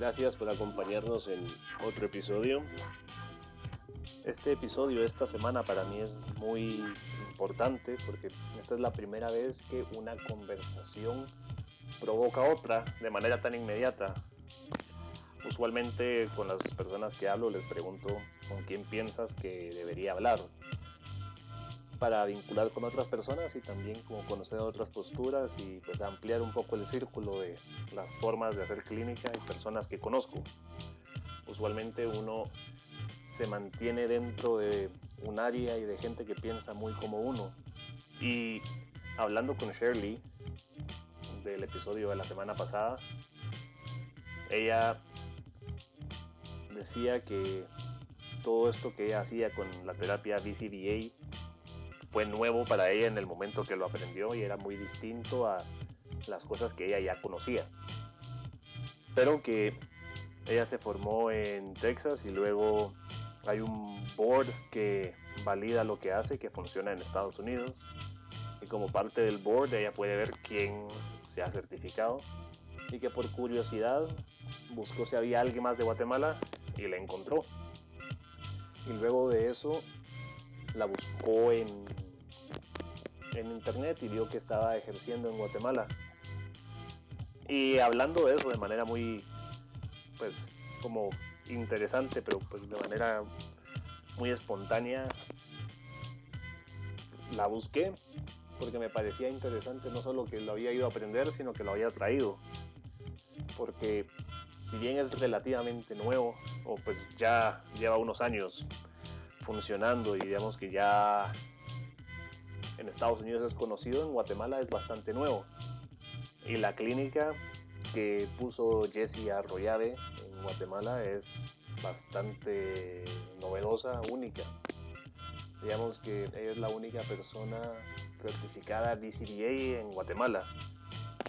Gracias por acompañarnos en otro episodio. Este episodio esta semana para mí es muy importante porque esta es la primera vez que una conversación provoca otra de manera tan inmediata. Usualmente con las personas que hablo les pregunto con quién piensas que debería hablar para vincular con otras personas y también como conocer otras posturas y pues ampliar un poco el círculo de las formas de hacer clínica y personas que conozco. Usualmente uno se mantiene dentro de un área y de gente que piensa muy como uno. Y hablando con Shirley del episodio de la semana pasada, ella decía que todo esto que ella hacía con la terapia BCBA fue nuevo para ella en el momento que lo aprendió y era muy distinto a las cosas que ella ya conocía. Pero que ella se formó en Texas y luego hay un board que valida lo que hace, que funciona en Estados Unidos. Y como parte del board ella puede ver quién se ha certificado y que por curiosidad buscó si había alguien más de Guatemala y la encontró. Y luego de eso la buscó en, en internet y vio que estaba ejerciendo en Guatemala. Y hablando de eso de manera muy, pues, como interesante, pero pues de manera muy espontánea, la busqué porque me parecía interesante no solo que lo había ido a aprender, sino que lo había traído. Porque si bien es relativamente nuevo, o pues ya lleva unos años funcionando y digamos que ya en Estados Unidos es conocido, en Guatemala es bastante nuevo. Y la clínica que puso Jesse Arroyave en Guatemala es bastante novedosa, única. Digamos que ella es la única persona certificada BCBA en Guatemala.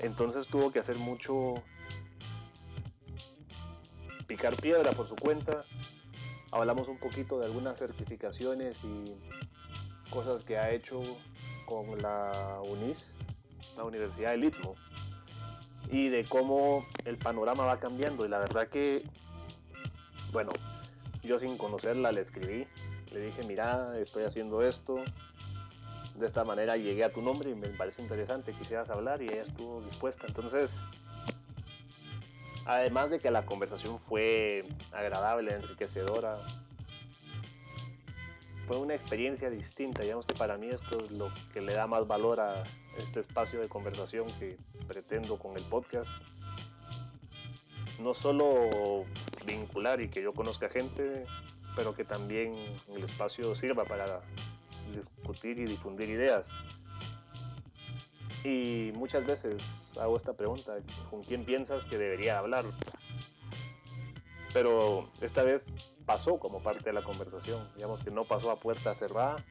Entonces tuvo que hacer mucho picar piedra por su cuenta hablamos un poquito de algunas certificaciones y cosas que ha hecho con la UNIS, la Universidad del Istmo, y de cómo el panorama va cambiando. Y la verdad que, bueno, yo sin conocerla le escribí, le dije, mira, estoy haciendo esto, de esta manera llegué a tu nombre y me parece interesante, quisieras hablar y ella estuvo dispuesta. Entonces, Además de que la conversación fue agradable, enriquecedora, fue una experiencia distinta. Digamos que para mí esto es lo que le da más valor a este espacio de conversación que pretendo con el podcast. No solo vincular y que yo conozca gente, pero que también el espacio sirva para discutir y difundir ideas. Y muchas veces hago esta pregunta, ¿con quién piensas que debería hablar? Pero esta vez pasó como parte de la conversación, digamos que no pasó a puerta cerrada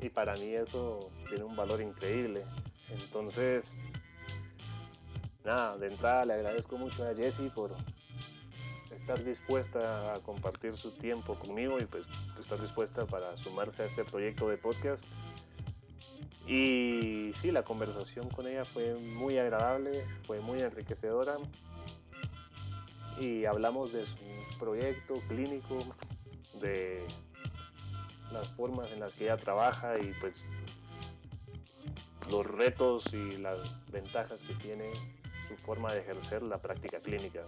y para mí eso tiene un valor increíble. Entonces, nada, de entrada le agradezco mucho a Jessie por estar dispuesta a compartir su tiempo conmigo y pues estar dispuesta para sumarse a este proyecto de podcast y sí, la conversación con ella fue muy agradable, fue muy enriquecedora. Y hablamos de su proyecto clínico, de las formas en las que ella trabaja y pues los retos y las ventajas que tiene su forma de ejercer la práctica clínica.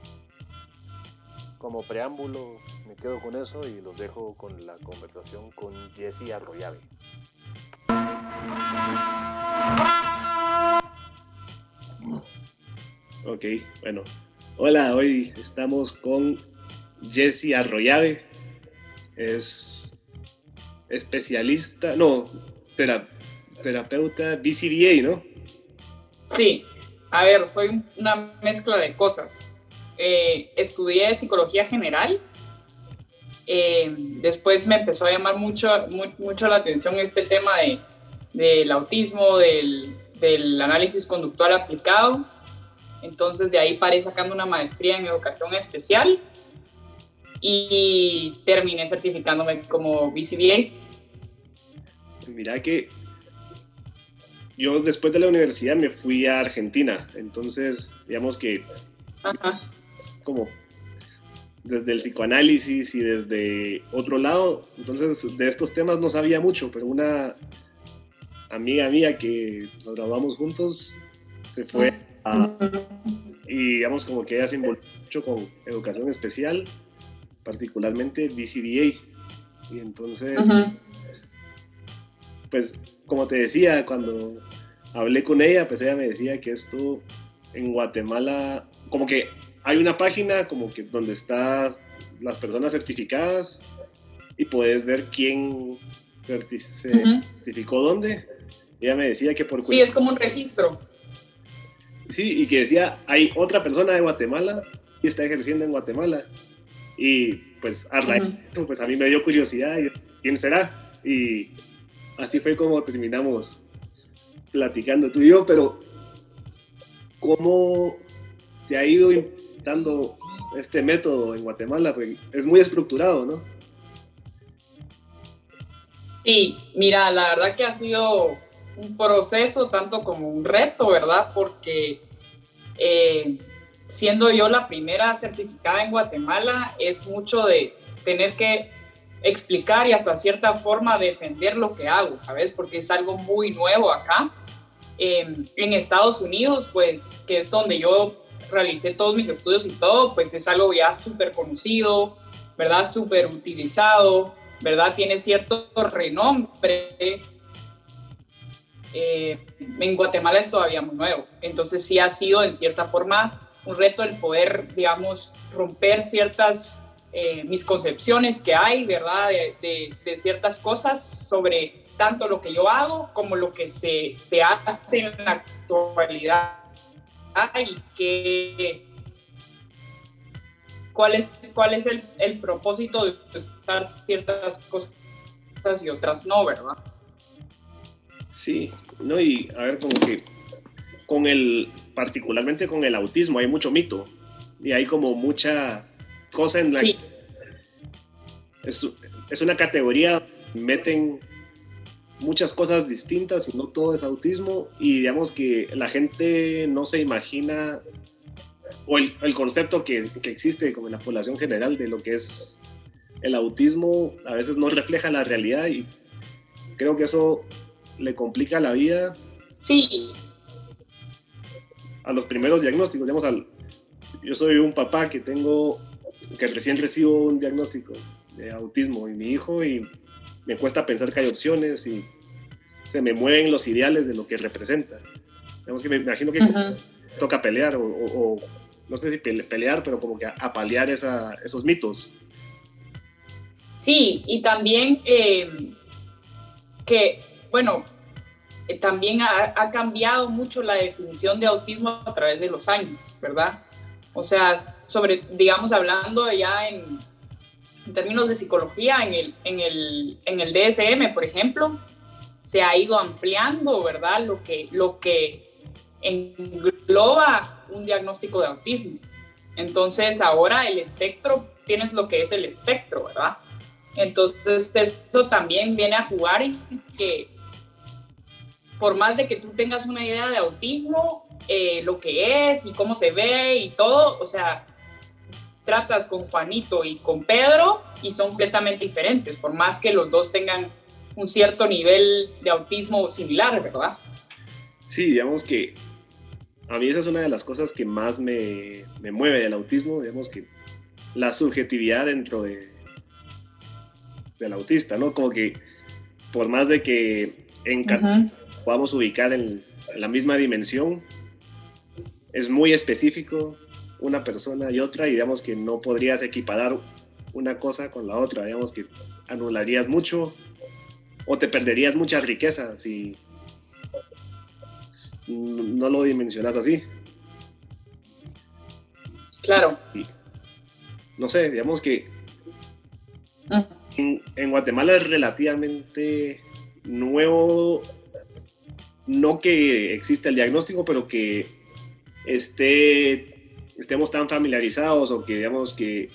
Como preámbulo me quedo con eso y los dejo con la conversación con Jessie Arroyave. Ok, bueno. Hola, hoy estamos con Jesse Arroyave. Es especialista, no, terapeuta BCBA, ¿no? Sí, a ver, soy una mezcla de cosas. Eh, estudié psicología general. Eh, después me empezó a llamar mucho, mucho la atención este tema de del autismo, del, del análisis conductual aplicado. Entonces de ahí paré sacando una maestría en educación especial y terminé certificándome como BCBA. Mira que yo después de la universidad me fui a Argentina, entonces digamos que como desde el psicoanálisis y desde otro lado, entonces de estos temas no sabía mucho, pero una amiga mía que nos graduamos juntos se fue a, y digamos como que ella se involucró mucho con educación especial, particularmente BCBA. Y entonces, pues como te decía, cuando hablé con ella, pues ella me decía que esto en Guatemala, como que hay una página como que donde están las personas certificadas y puedes ver quién se certificó dónde. Ella me decía que por... Sí, es como un registro. Sí, y que decía, hay otra persona de Guatemala y está ejerciendo en Guatemala. Y pues a raíz eso, pues a mí me dio curiosidad, ¿quién será? Y así fue como terminamos platicando tú y yo, pero ¿cómo te ha ido dando este método en Guatemala? Porque es muy estructurado, ¿no? Sí, mira, la verdad que ha sido un proceso tanto como un reto, ¿verdad? Porque eh, siendo yo la primera certificada en Guatemala, es mucho de tener que explicar y hasta cierta forma defender lo que hago, ¿sabes? Porque es algo muy nuevo acá. en Estados Unidos, pues, que es donde yo realicé todos mis estudios y todo, pues es algo ya súper conocido, ¿verdad? Súper utilizado, ¿verdad? Tiene cierto renombre. Eh, en Guatemala es todavía muy nuevo, entonces sí ha sido en cierta forma un reto el poder, digamos, romper ciertas eh, mis concepciones que hay, ¿verdad? De, de, ciertas cosas sobre tanto lo que yo hago como lo que se, se hace en la actualidad y que cuál es, cuál es el, el propósito de usar ciertas cosas y otras no, ¿verdad? Sí, no, y a ver, como que con el, particularmente con el autismo, hay mucho mito y hay como mucha cosa en la sí. es, es una categoría, meten muchas cosas distintas y no todo es autismo y digamos que la gente no se imagina o el, el concepto que, que, existe como en la población general de lo que es el autismo a veces no refleja la realidad y creo que eso le complica la vida. Sí, a los primeros diagnósticos, digamos, al, yo soy un papá que tengo, que recién recibo un diagnóstico de autismo y mi hijo y me cuesta pensar que hay opciones y se me mueven los ideales de lo que representa. Digamos que me imagino que toca pelear o, no sé si pelear, pero como que apalear esa, esos mitos. Sí, y también eh, que, bueno, eh, también ha, cambiado mucho la definición de autismo a través de los años, ¿verdad? O sea, sobre, digamos, hablando ya en, términos de psicología, en el, en, el, en el DSM, por ejemplo, se ha ido ampliando, ¿verdad? Lo que, lo que engloba un diagnóstico de autismo. Entonces, ahora el espectro, tienes lo que es el espectro, ¿verdad? Entonces, esto también viene a jugar en que por más de que tú tengas una idea de autismo, eh, lo que es y cómo se ve y todo, o sea, tratas con Juanito y con Pedro y son completamente diferentes, por más que los dos tengan un cierto nivel de autismo similar, ¿verdad? Sí, digamos que a mí esa es una de las cosas que más me, me mueve del autismo, digamos que la subjetividad dentro de del autista, ¿no? Como que por más de que en podamos ubicar en, la misma dimensión. Es muy específico una persona y otra y digamos que no podrías equiparar una cosa con la otra, digamos que anularías mucho o te perderías mucha riqueza si no lo dimensionas así. Claro. no sé, digamos que en Guatemala es relativamente nuevo no que exista el diagnóstico, pero que esté, estemos tan familiarizados o que digamos que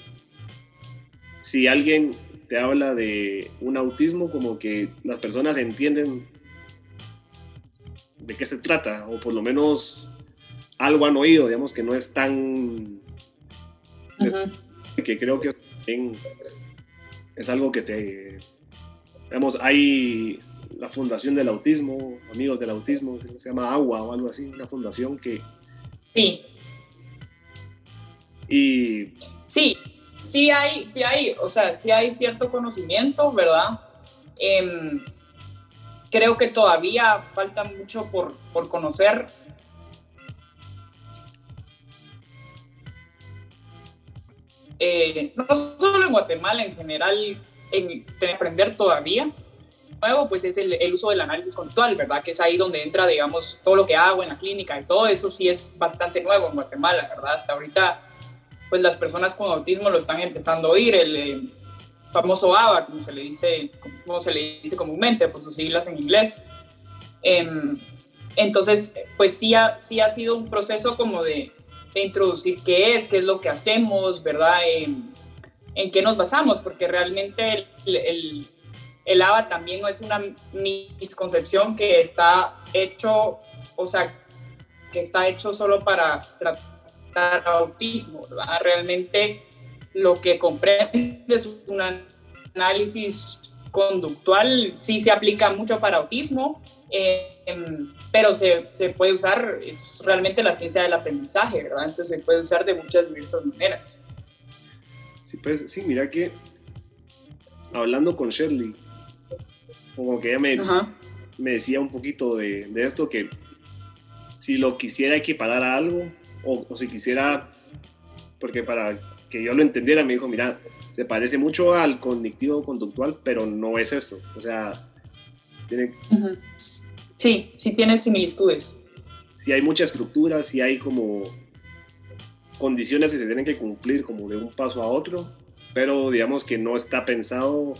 si alguien te habla de un autismo, como que las personas entienden de qué se trata, o por lo menos algo han oído, digamos, que no es tan... que creo que es algo que te... Digamos, hay la Fundación del Autismo, Amigos del Autismo, se llama Agua o algo así, una fundación que... Sí. Y... Sí, sí hay, sí hay, o sea, sí hay cierto conocimiento, ¿verdad? Em, creo que todavía falta mucho por, por conocer. Eh, no solo en Guatemala, en general, en, aprender todavía. Nuevo, pues es el, el, uso del análisis conductual, ¿verdad? Que es ahí donde entra, digamos, todo lo que hago en la clínica y todo eso sí es bastante nuevo en Guatemala, ¿verdad? Hasta ahorita, pues las personas con autismo lo están empezando a oír. El, famoso ABA, como se le dice, como se le dice comúnmente, por sus siglas en inglés. Em, entonces, pues sí ha, sí ha sido un proceso como de, introducir qué es, qué es lo que hacemos, ¿verdad? En, en qué nos basamos, porque realmente el, el, el, ABA también es una misconcepción que está hecho, o sea, que está hecho solo para tratar autismo, ¿verdad? Realmente lo que comprende es un análisis conductual, sí se aplica mucho para autismo, eh, pero se, se, puede usar, es realmente la ciencia del aprendizaje, ¿verdad? Entonces se puede usar de muchas diversas maneras. Sí, pues sí, mira que hablando con Shirley, como que ella me, me decía un poquito de, de, esto, que si lo quisiera equiparar a algo, o, o si quisiera, porque para que yo lo entendiera, me dijo, mira, se parece mucho al cognitivo conductual, pero no es eso. O sea, tiene... Sí, sí tiene similitudes. Sí hay mucha estructura, sí hay como condiciones que se tienen que cumplir como de un paso a otro, pero digamos que no está pensado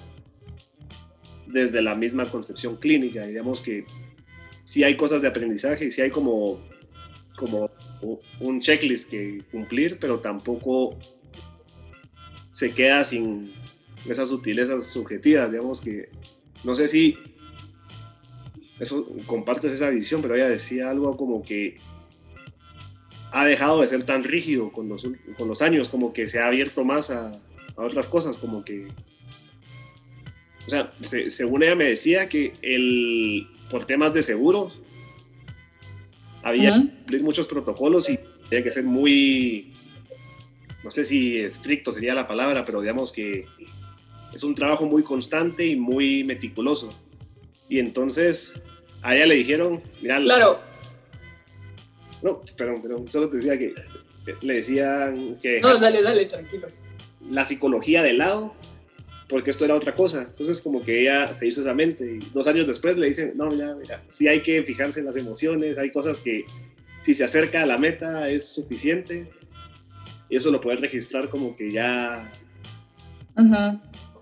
desde la misma concepción clínica. Digamos que sí hay cosas de aprendizaje, sí hay como, como un checklist que cumplir, pero tampoco se queda sin esas sutilezas subjetivas, digamos que no sé si eso compartes esa visión, pero ella decía algo como que ha dejado de ser tan rígido con los, con los años, como que se ha abierto más a, a otras cosas, como que, o sea, según ella me decía que el, por temas de seguro había muchos protocolos y tenía que ser muy no sé si estricto sería la palabra, pero digamos que es un trabajo muy constante y muy meticuloso. Y entonces a ella le dijeron, mira, claro. No, perdón, pero solo te decía que le decían que... No, dale, dale, tranquilo. La psicología de lado, porque esto era otra cosa. Entonces como que ella se hizo esa mente y dos años después le dicen, no, ya, mira, sí hay que fijarse en las emociones, hay cosas que si se acerca a la meta es suficiente y eso lo puedes registrar como que ya...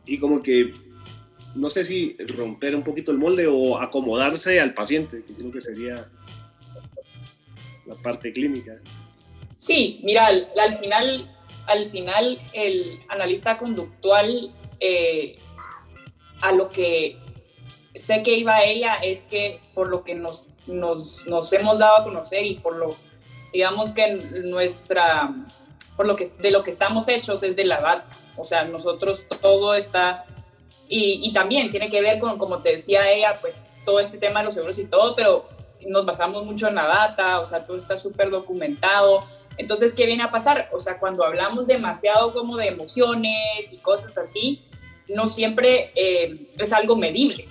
Y como que, no sé si romper un poquito el molde o acomodarse al paciente, que creo que sería la parte clínica. Sí, mira, al, final, al final el analista conductual, eh, a lo que sé que iba ella es que por lo que nos, nos, nos hemos dado a conocer y por lo, digamos que nuestra por lo que, de lo que estamos hechos es de la data. O sea, nosotros todo está, y, también tiene que ver con, como te decía ella, pues todo este tema de los seguros y todo, pero nos basamos mucho en la data, o sea, todo está súper documentado. Entonces, ¿qué viene a pasar? O sea, cuando hablamos demasiado como de emociones y cosas así, no siempre eh, es algo medible,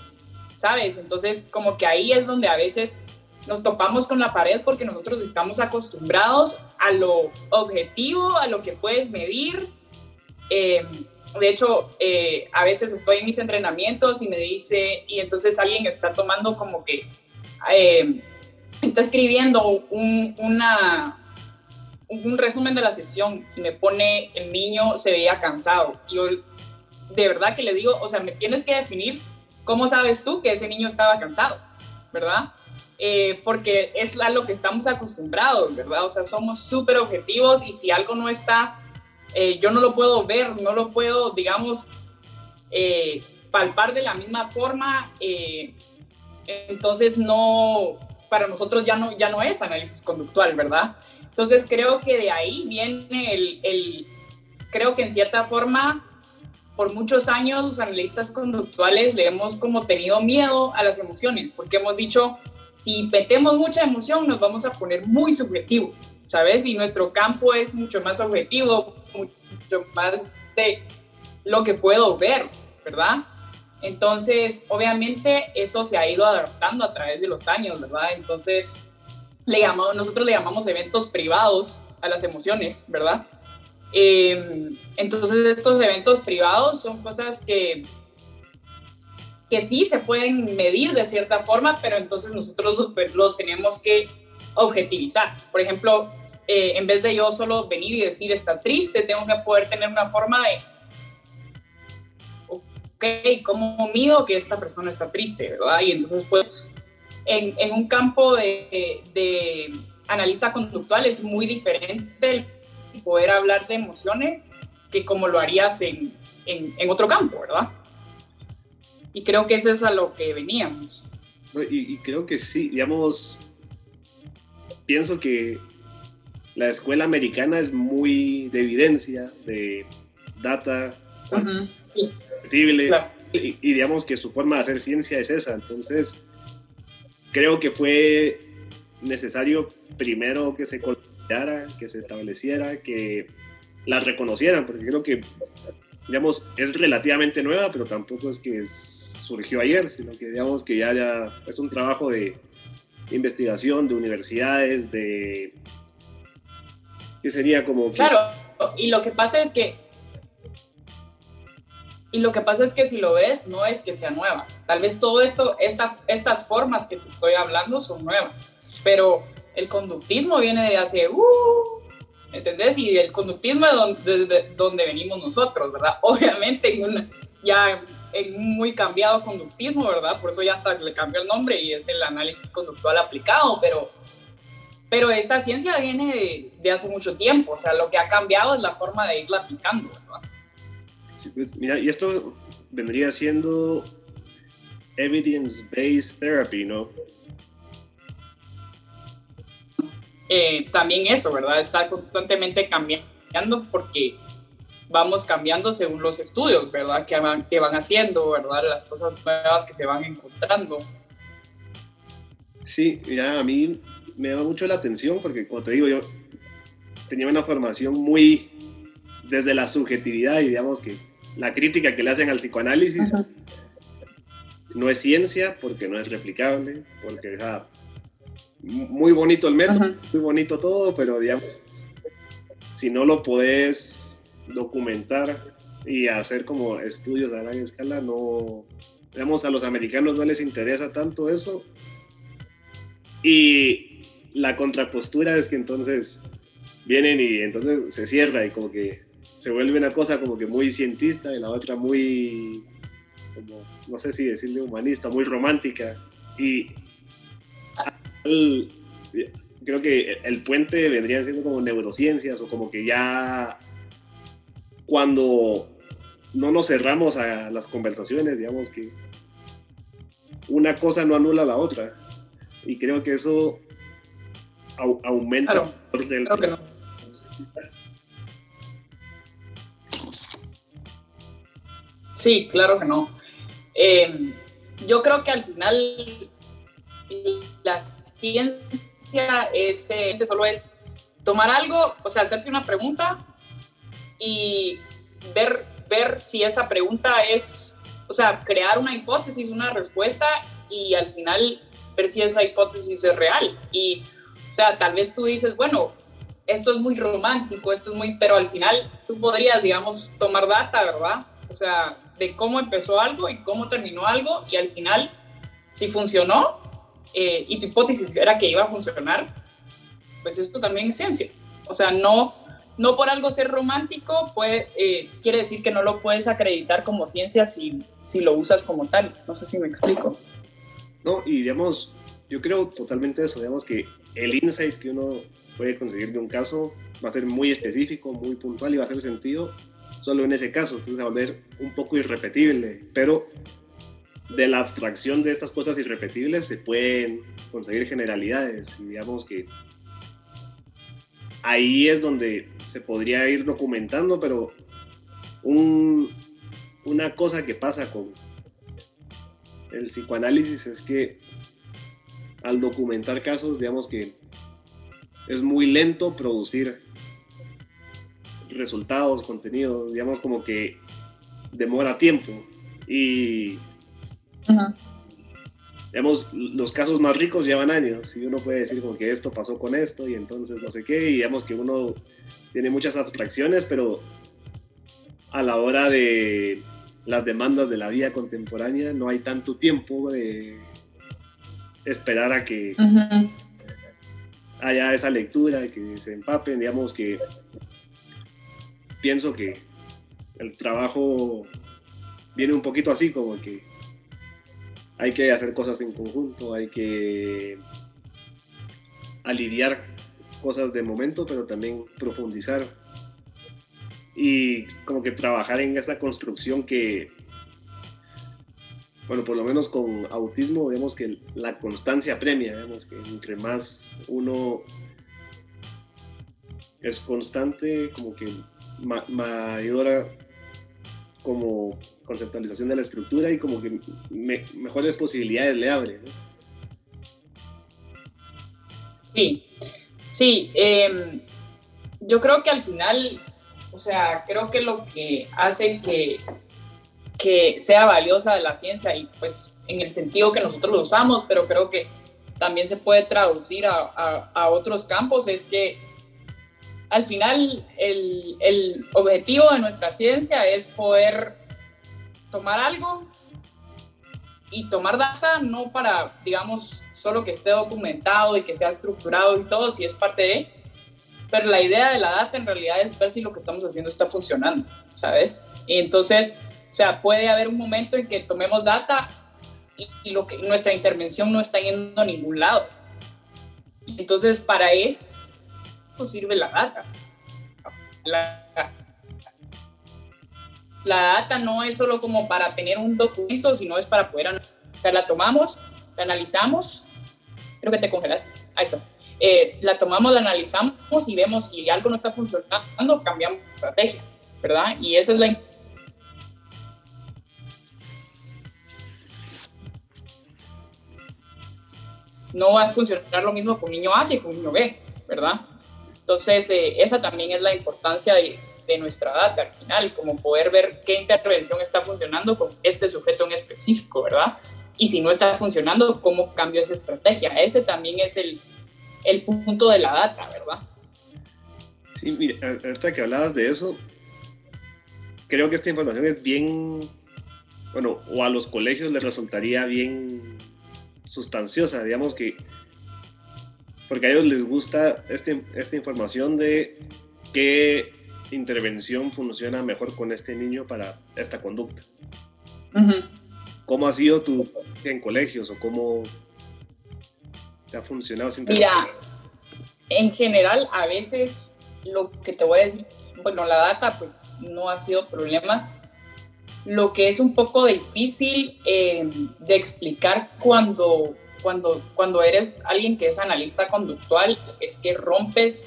¿sabes? Entonces, como que ahí es donde a veces nos topamos con la pared porque nosotros estamos acostumbrados a lo objetivo, a lo que puedes medir. Eh, de hecho, eh, a veces estoy en mis entrenamientos y me dice, y entonces alguien está tomando como que, eh, está escribiendo un, una, un resumen de la sesión y me pone, el niño se veía cansado. Y yo de verdad que le digo, o sea, me tienes que definir cómo sabes tú que ese niño estaba cansado, ¿verdad? Eh, porque es a lo que estamos acostumbrados, ¿verdad? O sea, somos súper objetivos y si algo no está, eh, yo no lo puedo ver, no lo puedo, digamos, eh, palpar de la misma forma, entonces no, para nosotros ya no, ya no es análisis conductual, ¿verdad? Entonces creo que de ahí viene el, el creo que en cierta forma, por muchos años los analistas conductuales le hemos como tenido miedo a las emociones, porque hemos dicho, si metemos mucha emoción nos vamos a poner muy subjetivos, ¿sabes? Y nuestro campo es mucho más objetivo, mucho más de lo que puedo ver, ¿verdad? Entonces, obviamente, eso se ha ido adaptando a través de los años, ¿verdad? Entonces, le llamamos, nosotros le llamamos eventos privados a las emociones, ¿verdad? Eh, entonces, estos eventos privados son cosas que, que sí se pueden medir de cierta forma, pero entonces nosotros los, los tenemos que objetivizar. Por ejemplo, eh, en vez de yo solo venir y decir está triste, tengo que poder tener una forma de ok, ¿cómo mido que esta persona está triste, verdad? Y entonces, pues, en, en un campo de, de, analista conductual es muy diferente el poder hablar de emociones que como lo harías en, en, en otro campo, ¿verdad? Y creo que eso es a lo que veníamos. Y, y creo que sí, digamos, pienso que la escuela americana es muy de evidencia, de data, Uh -huh, sí. Claro. Y, y, digamos que su forma de hacer ciencia es esa. Entonces, creo que fue necesario primero que se considerara, que se estableciera, que las reconocieran, porque creo que, digamos, es relativamente nueva, pero tampoco es que surgió ayer, sino que digamos que ya, ya es un trabajo de investigación de universidades, de... que sería como... Que... Claro, y lo que pasa es que y lo que pasa es que si lo ves, no es que sea nueva. Tal vez todo esto, esta, estas formas que te estoy hablando son nuevas, pero el conductismo viene de hace, uh, ¿entendés? Y el conductismo es donde, de donde venimos nosotros, ¿verdad? Obviamente en una, ya en un muy cambiado conductismo, ¿verdad? Por eso ya hasta le cambió el nombre y es el análisis conductual aplicado, pero, pero esta ciencia viene de, de hace mucho tiempo, o sea, lo que ha cambiado es la forma de irla aplicando, ¿verdad? Sí, pues, mira, y esto vendría siendo evidence-based therapy, ¿no? Eh, también eso, ¿verdad? Está constantemente cambiando porque vamos cambiando según los estudios, ¿verdad? Que van, que van haciendo, ¿verdad? Las cosas nuevas que se van encontrando. Sí, mira, a mí me llama mucho la atención porque, como te digo, yo tenía una formación muy desde la subjetividad y digamos que la crítica que le hacen al psicoanálisis Ajá. no es ciencia porque no es replicable, porque o sea, muy bonito el método, Ajá. muy bonito todo, pero digamos, si no lo podés documentar y hacer como estudios a gran escala, no, digamos, a los americanos no les interesa tanto eso. Y la contrapostura es que entonces vienen y entonces se cierra y como que se vuelve una cosa como que muy cientista y la otra muy, como, no sé si decirle humanista, muy romántica. Y el, creo que el puente vendría siendo como neurociencias o como que ya cuando no nos cerramos a las conversaciones, digamos que una cosa no anula a la otra. Y creo que eso au aumenta claro, el del claro que no. Sí, claro que no. Eh, yo creo que al final la ciencia es, eh, solo es tomar algo, o sea, hacerse una pregunta y ver, ver si esa pregunta es, o sea, crear una hipótesis, una respuesta y al final ver si esa hipótesis es real. Y, o sea, tal vez tú dices, bueno, esto es muy romántico, esto es muy, pero al final tú podrías, digamos, tomar data, ¿verdad? O sea, de cómo empezó algo y cómo terminó algo y al final, si funcionó eh, y tu hipótesis era que iba a funcionar, pues esto también es ciencia. O sea, no, no por algo ser romántico puede, eh, quiere decir que no lo puedes acreditar como ciencia si, si lo usas como tal. No sé si me explico. No, y digamos, yo creo totalmente eso, digamos que el insight que uno puede conseguir de un caso va a ser muy específico, muy puntual y va a hacer sentido solo en ese caso, entonces va a volver un poco irrepetible, pero de la abstracción de estas cosas irrepetibles se pueden conseguir generalidades. Y digamos que ahí es donde se podría ir documentando, pero una cosa que pasa con el psicoanálisis es que al documentar casos, digamos que es muy lento producir resultados, contenidos, digamos como que demora tiempo. Y los casos más ricos llevan años y uno puede decir como que esto pasó con esto y entonces no sé qué, y digamos que uno tiene muchas abstracciones, pero a la hora de las demandas de la vida contemporánea no hay tanto tiempo de esperar a que haya esa lectura, que se empapen, digamos que pienso que el trabajo viene un poquito así, como que hay que hacer cosas en conjunto, hay que aliviar cosas de momento, pero también profundizar. Y como que trabajar en esta construcción que, bueno, por lo menos con autismo, vemos que la constancia premia, vemos que entre más uno es constante, como que mayor como conceptualización de la estructura y como que mejores posibilidades le abre. Sí, sí. Em, yo creo que al final, o sea, creo que lo que hace que, que sea valiosa la ciencia y pues en el sentido que nosotros lo usamos, pero creo que también se puede traducir a, a otros campos, es que al final el, el, objetivo de nuestra ciencia es poder tomar algo y tomar data no para, digamos, solo que esté documentado y que sea estructurado y todo, si es parte de, pero la idea de la data en realidad es ver si lo que estamos haciendo está funcionando, ¿sabes? Y entonces, o sea, puede haber un momento en que tomemos data y, y lo que, nuestra intervención no está yendo a ningún lado. Entonces, para eso sirve la data. La, data no es solo como para tener un documento, sino es para poder, o sea, la tomamos, la analizamos, creo que te congelaste, ahí estás. Eh, la tomamos, la analizamos y vemos si algo no está funcionando, cambiamos estrategia, ¿verdad? Y esa es la no va a funcionar lo mismo con niño A que con niño B, ¿verdad? Entonces, eh, esa también es la importancia de, nuestra data al final, como poder ver qué intervención está funcionando con este sujeto en específico, ¿verdad? Y si no está funcionando, cómo cambio esa estrategia. Ese también es el, el punto de la data, ¿verdad? Sí, mira, ahorita que hablabas de eso, creo que esta información es bien, bueno, o a los colegios les resultaría bien sustanciosa, digamos que porque a ellos les gusta este, esta información de qué intervención funciona mejor con este niño para esta conducta. ¿Cómo ha sido tu en colegios o cómo te ha funcionado esa Mira, en general, a veces lo que te voy a decir, bueno, la data pues no ha sido problema. Lo que es un poco difícil eh, de explicar cuando cuando, cuando eres alguien que es analista conductual es que rompes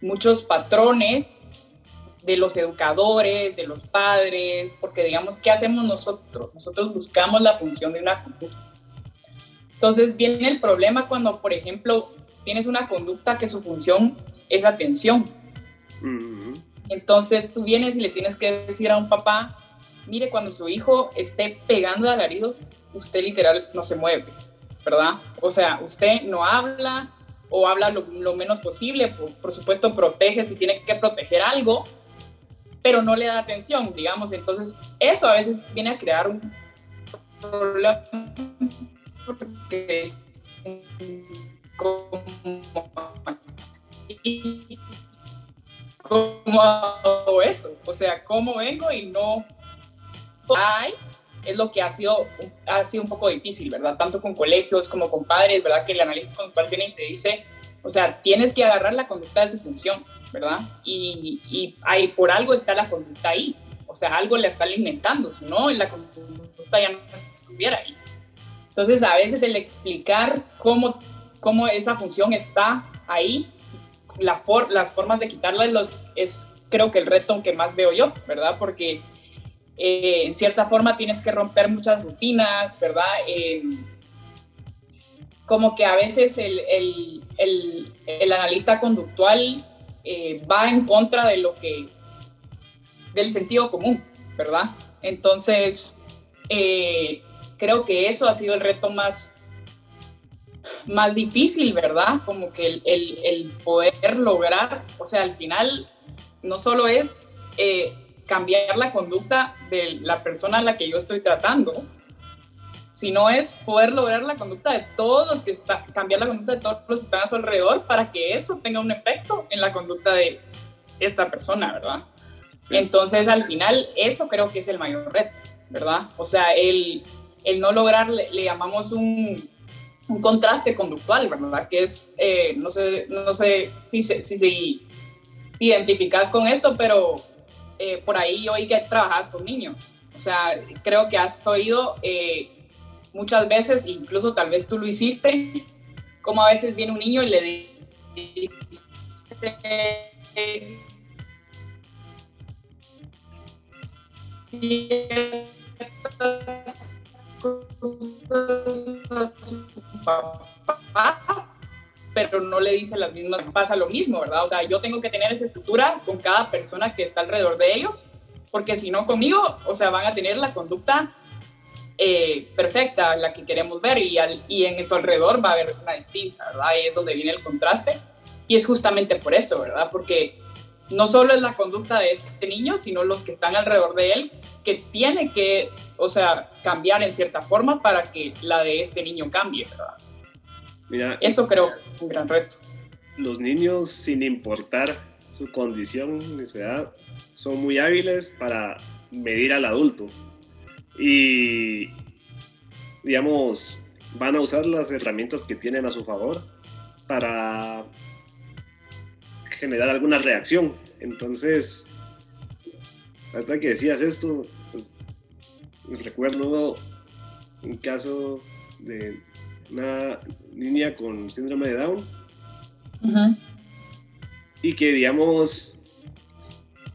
muchos patrones de los educadores, de los padres, porque digamos, ¿qué hacemos nosotros? Nosotros buscamos la función de una conducta. Entonces viene el problema cuando, por ejemplo, tienes una conducta que su función es atención. Entonces tú vienes y le tienes que decir a un papá, mire, cuando su hijo esté pegando alaridos, usted literal no se mueve ¿verdad? O sea, usted no habla o habla lo, menos posible, por, supuesto protege si tiene que proteger algo, pero no le da atención, digamos. Entonces, eso a veces viene a crear un problema porque ¿cómo hago eso? O sea, ¿cómo vengo y no hay es lo que ha sido, ha sido un poco difícil, ¿verdad? Tanto con colegios como con padres, ¿verdad? Que el análisis conductual viene y te dice, o sea, tienes que agarrar la conducta de su función, ¿verdad? Y, y ahí, por algo está la conducta ahí, o sea, algo le está alimentando, si no, la conducta ya no estuviera ahí. Entonces, a veces el explicar cómo, cómo esa función está ahí, la las formas de quitarla los, es creo que el reto que más veo yo, ¿verdad? Porque eh, en cierta forma tienes que romper muchas rutinas, ¿verdad? Eh, como que a veces el, el, el, analista conductual eh, va en contra de lo que, del sentido común, ¿verdad? Entonces, creo que eso ha sido el reto más, más difícil, ¿verdad? Como que el, el, poder lograr, o sea, al final no solo es cambiar la conducta de la persona a la que yo estoy tratando, sino es poder lograr la conducta de todos los que están, cambiar la conducta de todos los que están a su alrededor para que eso tenga un efecto en la conducta de esta persona, ¿verdad? Entonces, al final, eso creo que es el mayor reto, ¿verdad? O sea, el, el no lograr, le, llamamos un, un, contraste conductual, ¿verdad? Que es, eh, no sé, no sé si, si, si identificas con esto, pero eh, por ahí oí que trabajas con niños. O sea, creo que has oído eh, muchas veces, incluso tal vez tú lo hiciste, como a veces viene un niño y le dice... papá pero no le dice las mismas, pasa lo mismo, ¿verdad? O sea, yo tengo que tener esa estructura con cada persona que está alrededor de ellos, porque si no conmigo, o sea, van a tener la conducta eh, perfecta, la que queremos ver, y, y en su alrededor va a haber una distinta, ¿verdad? Ahí es donde viene el contraste, y es justamente por eso, ¿verdad? Porque no solo es la conducta de este niño, sino los que están alrededor de él, que tiene que, o sea, cambiar en cierta forma para que la de este niño cambie, ¿verdad? Eso creo que es un gran reto. Los niños, sin importar su condición ni su edad, son muy hábiles para medir al adulto. Y, digamos, van a usar las herramientas que tienen a su favor para generar alguna reacción. Entonces, hasta que decías esto, pues, pues recuerdo un caso de una niña con síndrome de Down. Y que, digamos,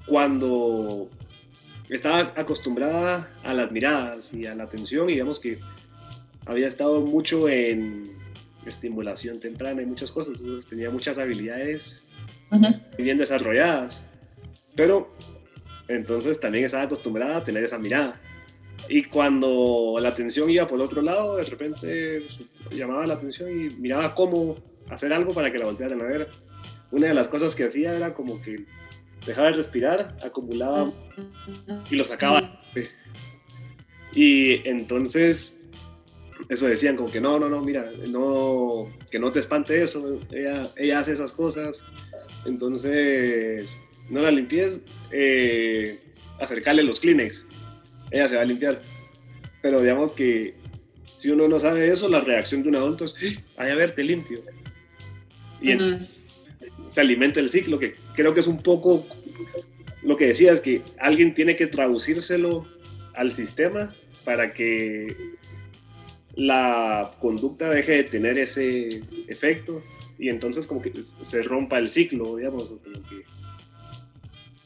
cuando estaba acostumbrada a las miradas y a la atención, y digamos que había estado mucho en estimulación temprana y muchas cosas, entonces tenía muchas habilidades bien desarrolladas, pero entonces también estaba acostumbrada a tener esa mirada. Y cuando la atención iba por otro lado, de repente llamaba la atención y miraba cómo hacer algo para que la voltearan a ver. Una de las cosas que hacía era como que dejaba de respirar, acumulaba y lo sacaba. Y entonces, eso decían como que no, no, no, mira, no, que no te espante eso, ella, ella hace esas cosas. Entonces, no la limpies, eh, acercarle los Kleenex ella se va a limpiar. Pero digamos que si uno no sabe eso, la reacción de un adulto es, ay, a ver, te limpio. Y se alimenta el ciclo, que creo que es un poco lo que decías, que alguien tiene que traducírselo al sistema para que la conducta deje de tener ese efecto y entonces como que se rompa el ciclo, digamos, como que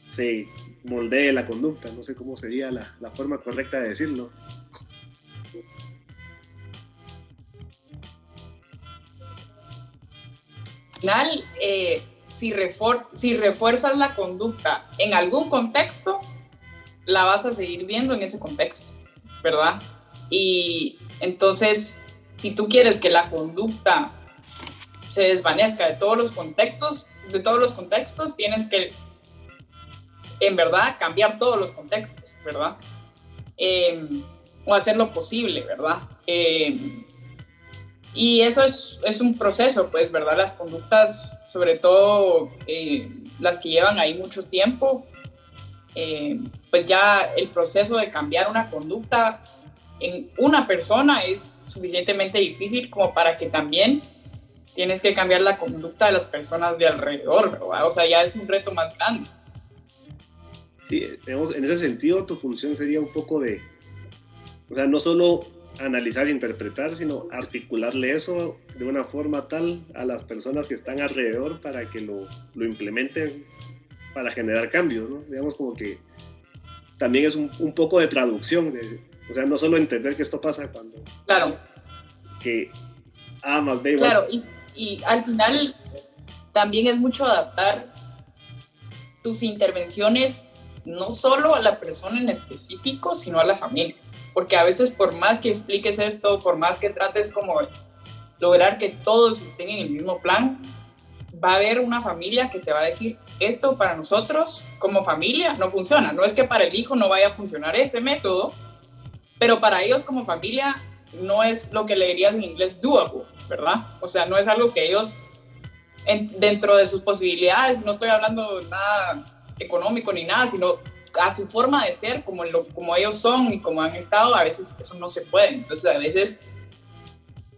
se moldee la conducta. No sé cómo sería la, forma correcta de decirlo. Al final, eh, si, si refuerzas la conducta en algún contexto, la vas a seguir viendo en ese contexto, ¿verdad? Y entonces, si tú quieres que la conducta se desvanezca de todos los contextos, de todos los contextos, tienes que en verdad cambiar todos los contextos, ¿verdad? Em, o hacer lo posible, ¿verdad? Em, y eso es, es, un proceso, pues, ¿verdad? Las conductas, sobre todo eh, las que llevan ahí mucho tiempo, em, pues ya el proceso de cambiar una conducta en una persona es suficientemente difícil como para que también tienes que cambiar la conducta de las personas de alrededor, ¿verdad? O sea, ya es un reto más grande. Sí, en ese sentido tu función sería un poco de O sea, no solo analizar e interpretar, sino articularle eso de una forma tal a las personas que están alrededor para que lo, lo implementen para generar cambios, ¿no? Digamos como que también es un, un poco de traducción, de, o sea, no solo entender que esto pasa cuando... Claro. Que A más B igual. Claro, y, y al final también es mucho adaptar tus intervenciones no solo a la persona en específico, sino a la familia. Porque a veces por más que expliques esto, por más que trates como lograr que todos estén en el mismo plan, va a haber una familia que te va a decir, esto para nosotros como familia no funciona. No es que para el hijo no vaya a funcionar ese método, pero para ellos como familia no es lo que le dirías en inglés doable, ¿verdad? O sea, no es algo que ellos dentro de sus posibilidades, no estoy hablando nada económico ni nada, sino a su forma de ser, como, lo, como ellos son y como han estado, a veces eso no se puede. Entonces, a veces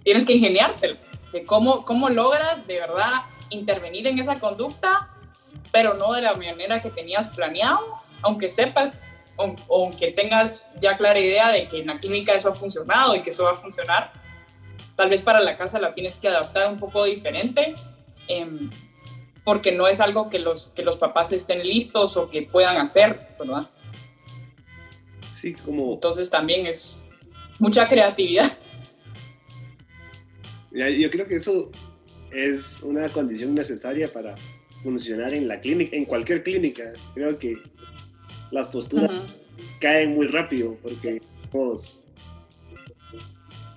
tienes que ingeniártelo, de cómo, cómo logras de verdad intervenir en esa conducta, pero no de la manera que tenías planeado, aunque sepas, aunque tengas ya clara idea de que en la clínica eso ha funcionado y que eso va a funcionar. Tal vez para la casa la tienes que adaptar un poco diferente. Eh, porque no es algo que los, que los papás estén listos o que puedan hacer, ¿verdad? Sí, como... Entonces también es mucha creatividad. Yo creo que eso es una condición necesaria para funcionar en la clínica, en cualquier clínica. Creo que las posturas caen muy rápido porque pues,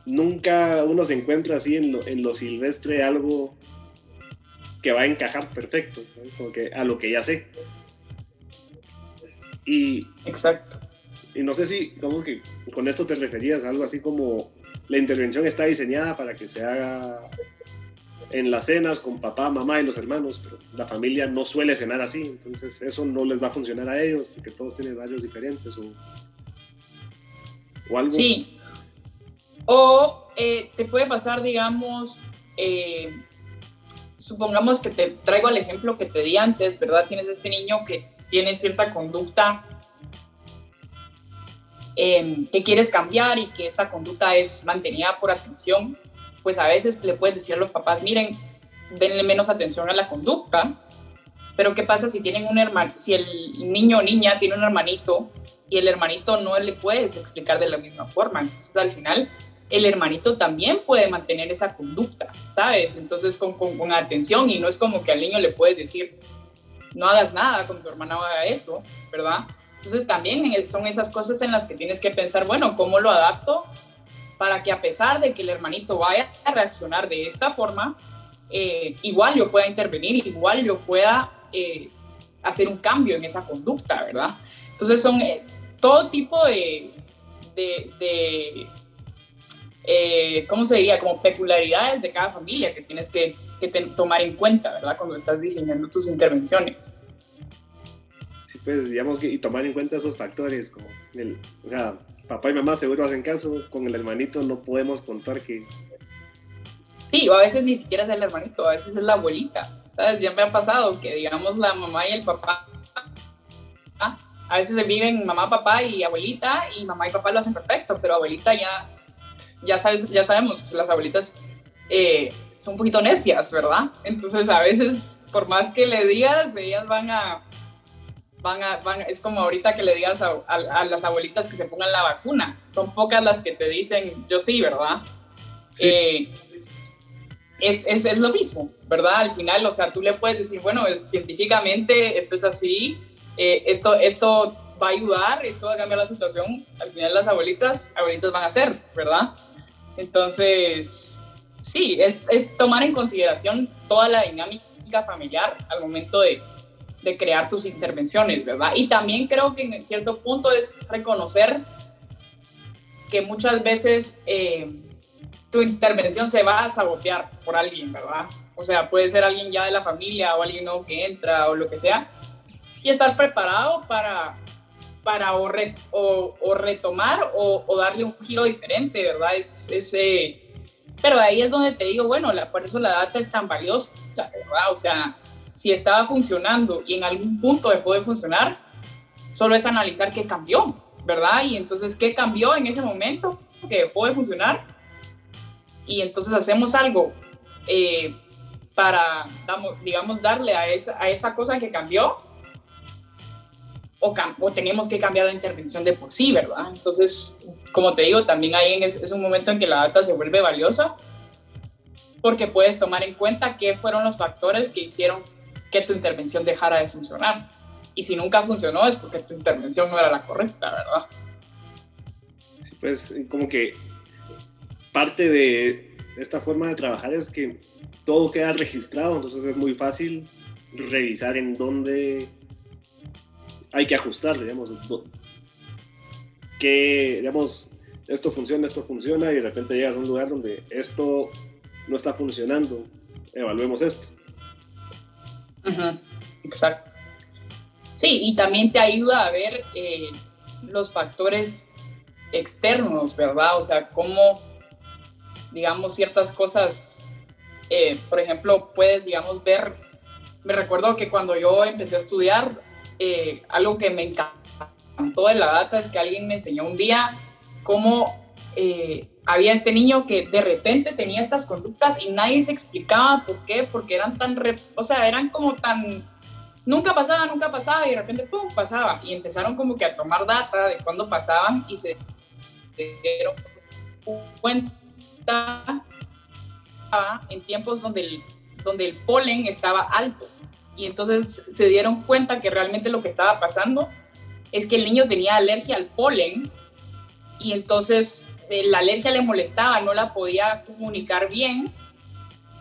nunca uno se encuentra así en lo, en lo silvestre algo que va a encajar perfecto, como que a lo que ya sé. Y, Exacto. Y no sé si, como que con esto te referías a algo así como la intervención está diseñada para que se haga en las cenas con papá, mamá y los hermanos, pero la familia no suele cenar así, entonces eso no les va a funcionar a ellos porque todos tienen varios diferentes o, o algo. Sí. O eh, te puede pasar, digamos, eh, supongamos que te traigo el ejemplo que te di antes, ¿verdad? Tienes este niño que tiene cierta conducta em, que quieres cambiar y que esta conducta es mantenida por atención, pues a veces le puedes decir a los papás, miren, denle menos atención a la conducta, pero ¿qué pasa si tienen un hermano, si el niño o niña tiene un hermanito y el hermanito no le puedes explicar de la misma forma? Entonces al final el hermanito también puede mantener esa conducta, ¿sabes? Entonces con, con, atención y no es como que al niño le puedes decir, no hagas nada con tu hermana haga eso, ¿verdad? Entonces también son esas cosas en las que tienes que pensar, bueno, ¿cómo lo adapto para que a pesar de que el hermanito vaya a reaccionar de esta forma, eh, igual yo pueda intervenir, igual yo pueda eh, hacer un cambio en esa conducta, ¿verdad? Entonces son eh, todo tipo de, de eh, ¿cómo se diría? Como peculiaridades de cada familia que tienes que, tomar en cuenta, ¿verdad? Cuando estás diseñando tus intervenciones. Sí, pues digamos que y tomar en cuenta esos factores, como el, o sea, papá y mamá seguro hacen caso, con el hermanito no podemos contar que... Sí, o a veces ni siquiera es el hermanito, a veces es la abuelita, ¿sabes? Ya me ha pasado que digamos la mamá y el papá a veces se viven mamá, papá y abuelita y mamá y papá lo hacen perfecto, pero abuelita ya ya, sabes, ya sabemos, las abuelitas eh, son un poquito necias, ¿verdad? Entonces a veces, por más que le digas, ellas van a, van a, van, es como ahorita que le digas a, las abuelitas que se pongan la vacuna. Son pocas las que te dicen, yo sí, ¿verdad? Eh, es, es, es, lo mismo, ¿verdad? Al final, o sea, tú le puedes decir, bueno, es, científicamente esto es así, eh, esto, esto va a ayudar, esto va a cambiar la situación, al final las abuelitas, abuelitas van a ser, ¿verdad? Entonces, sí, es, es tomar en consideración toda la dinámica familiar al momento de, de crear tus intervenciones, ¿verdad? Y también creo que en cierto punto es reconocer que muchas veces eh, tu intervención se va a sabotear por alguien, ¿verdad? O sea, puede ser alguien ya de la familia o alguien nuevo que entra o lo que sea. Y estar preparado para, para o, o, retomar o, darle un giro diferente, ¿verdad? Es, ese pero ahí es donde te digo, bueno, la, por eso la data es tan valiosa, ¿verdad? O sea, si estaba funcionando y en algún punto dejó de funcionar, solo es analizar qué cambió, ¿verdad? Y entonces, ¿qué cambió en ese momento? Que dejó de funcionar. Y entonces hacemos algo eh, para, digamos, darle a esa, a esa cosa que cambió. O, o, tenemos que cambiar la intervención de por sí, ¿verdad? Entonces, como te digo, también ahí es, es un momento en que la data se vuelve valiosa porque puedes tomar en cuenta qué fueron los factores que hicieron que tu intervención dejara de funcionar. Y si nunca funcionó es porque tu intervención no era la correcta, ¿verdad? Sí, pues como que parte de esta forma de trabajar es que todo queda registrado, entonces es muy fácil revisar en dónde hay que ajustar, digamos, que, digamos, esto funciona, esto funciona, y de repente llegas a un lugar donde esto no está funcionando, evaluemos esto. Exacto. Sí, y también te ayuda a ver eh, los factores externos, ¿verdad? O sea, cómo, digamos, ciertas cosas, eh, por ejemplo, puedes, digamos, ver, me recuerdo que cuando yo empecé a estudiar, eh, algo que me encantó de la data es que alguien me enseñó un día cómo había este niño que de repente tenía estas conductas y nadie se explicaba por qué, porque eran tan, o sea, eran como tan, nunca pasaba, nunca pasaba y de repente, ¡pum!, pasaba. Y empezaron como que a tomar data de cuándo pasaban y se dieron cuenta en tiempos donde el, donde el polen estaba alto. Y entonces se dieron cuenta que realmente lo que estaba pasando es que el niño tenía alergia al polen y entonces la alergia le molestaba, no la podía comunicar bien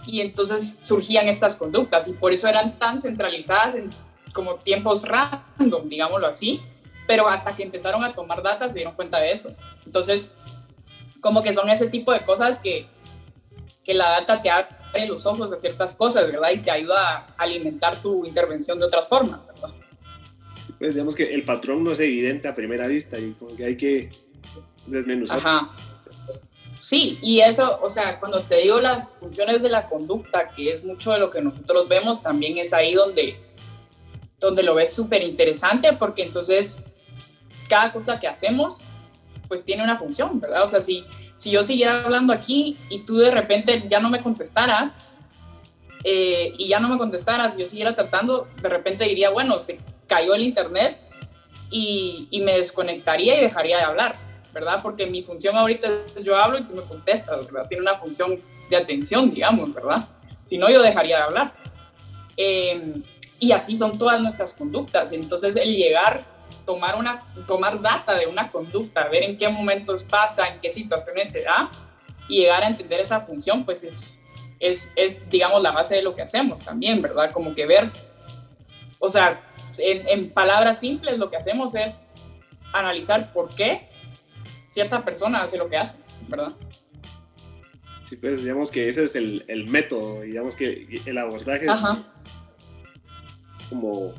y entonces surgían estas conductas y por eso eran tan centralizadas en como tiempos random, digámoslo así, pero hasta que empezaron a tomar datos se dieron cuenta de eso. Entonces, como que son ese tipo de cosas que, que la data te abre los ojos a ciertas cosas, ¿verdad? Y te ayuda a alimentar tu intervención de otras formas, ¿verdad? Pues digamos que el patrón no es evidente a primera vista y como que hay que desmenuzar. Ajá. Sí, y eso, o sea, cuando te digo las funciones de la conducta, que es mucho de lo que nosotros vemos, también es ahí donde, donde lo ves súper interesante, porque entonces cada cosa que hacemos, pues tiene una función, ¿verdad? O sea, si, si yo siguiera hablando aquí y tú de repente ya no me contestaras, eh, y ya no me contestaras, yo siguiera tratando, de repente diría, bueno, se cayó el internet y, y me desconectaría y dejaría de hablar ¿verdad? Porque mi función ahorita es yo hablo y tú me contestas, ¿verdad? Tiene una función de atención, digamos, ¿verdad? Si no, yo dejaría de hablar. Em, y así son todas nuestras conductas. Entonces, el llegar, tomar, una, tomar data de una conducta, ver en qué momentos pasa, en qué situaciones se da, y llegar a entender esa función, pues es, es, es digamos, la base de lo que hacemos también, ¿verdad? Como que ver, o sea, en, en palabras simples, lo que hacemos es analizar por qué cierta persona hace lo que hace, ¿verdad? Sí, pues digamos que ese es el, el método, digamos que el abordaje es como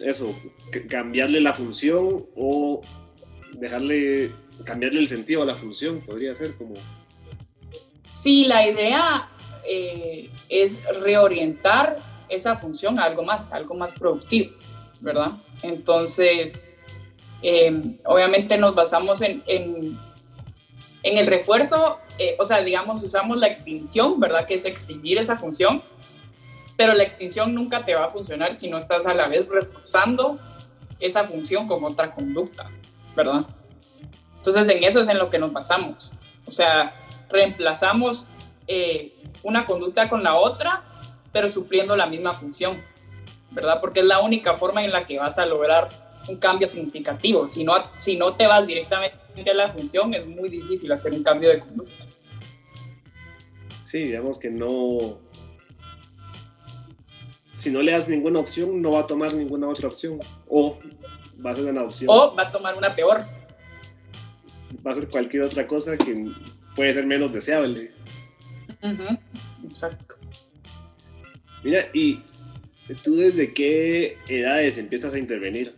eso, cambiarle la función o dejarle, cambiarle el sentido a la función, podría ser como... Sí, la idea eh, es reorientar esa función a algo más, algo más productivo, ¿verdad? Entonces, Em, obviamente nos basamos en, en, el refuerzo, eh, o sea, digamos, usamos la extinción, ¿verdad? Que es extinguir esa función, pero la extinción nunca te va a funcionar si no estás a la vez reforzando esa función con otra conducta, ¿verdad? Entonces en eso es en lo que nos basamos. O sea, reemplazamos eh, una conducta con la otra, pero supliendo la misma función, ¿verdad? Porque es la única forma en la que vas a lograr un cambio significativo. Si no, si no te vas directamente a la función, es muy difícil hacer un cambio de conducta. Sí, digamos que no... Si no le das ninguna opción, no va a tomar ninguna otra opción. O va a ser una opción. O va a tomar una peor. Va a ser cualquier otra cosa que puede ser menos deseable. Exacto. Mira, ¿y tú desde qué edades empiezas a intervenir?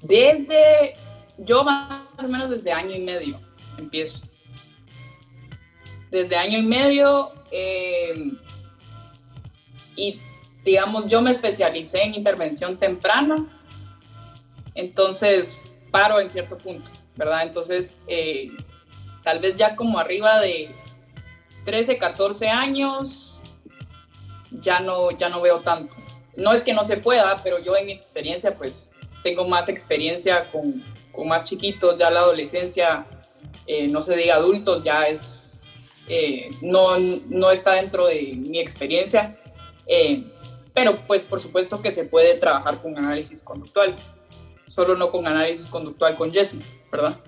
Desde, yo más o menos desde año y medio empiezo. Desde año y medio eh, y digamos, yo me especialicé en intervención temprana Entonces, paro en cierto punto, ¿verdad? Entonces, eh, tal vez ya como arriba de 13, 14 años, ya no, ya no veo tanto. No es que no se pueda, pero yo en mi experiencia, pues tengo más experiencia con, con más chiquitos, ya la adolescencia, eh, no se diga adultos, ya es, eh, no, no está dentro de mi experiencia. Pero pues por supuesto que se puede trabajar con análisis conductual solo no con análisis conductual con Jesse, ¿verdad?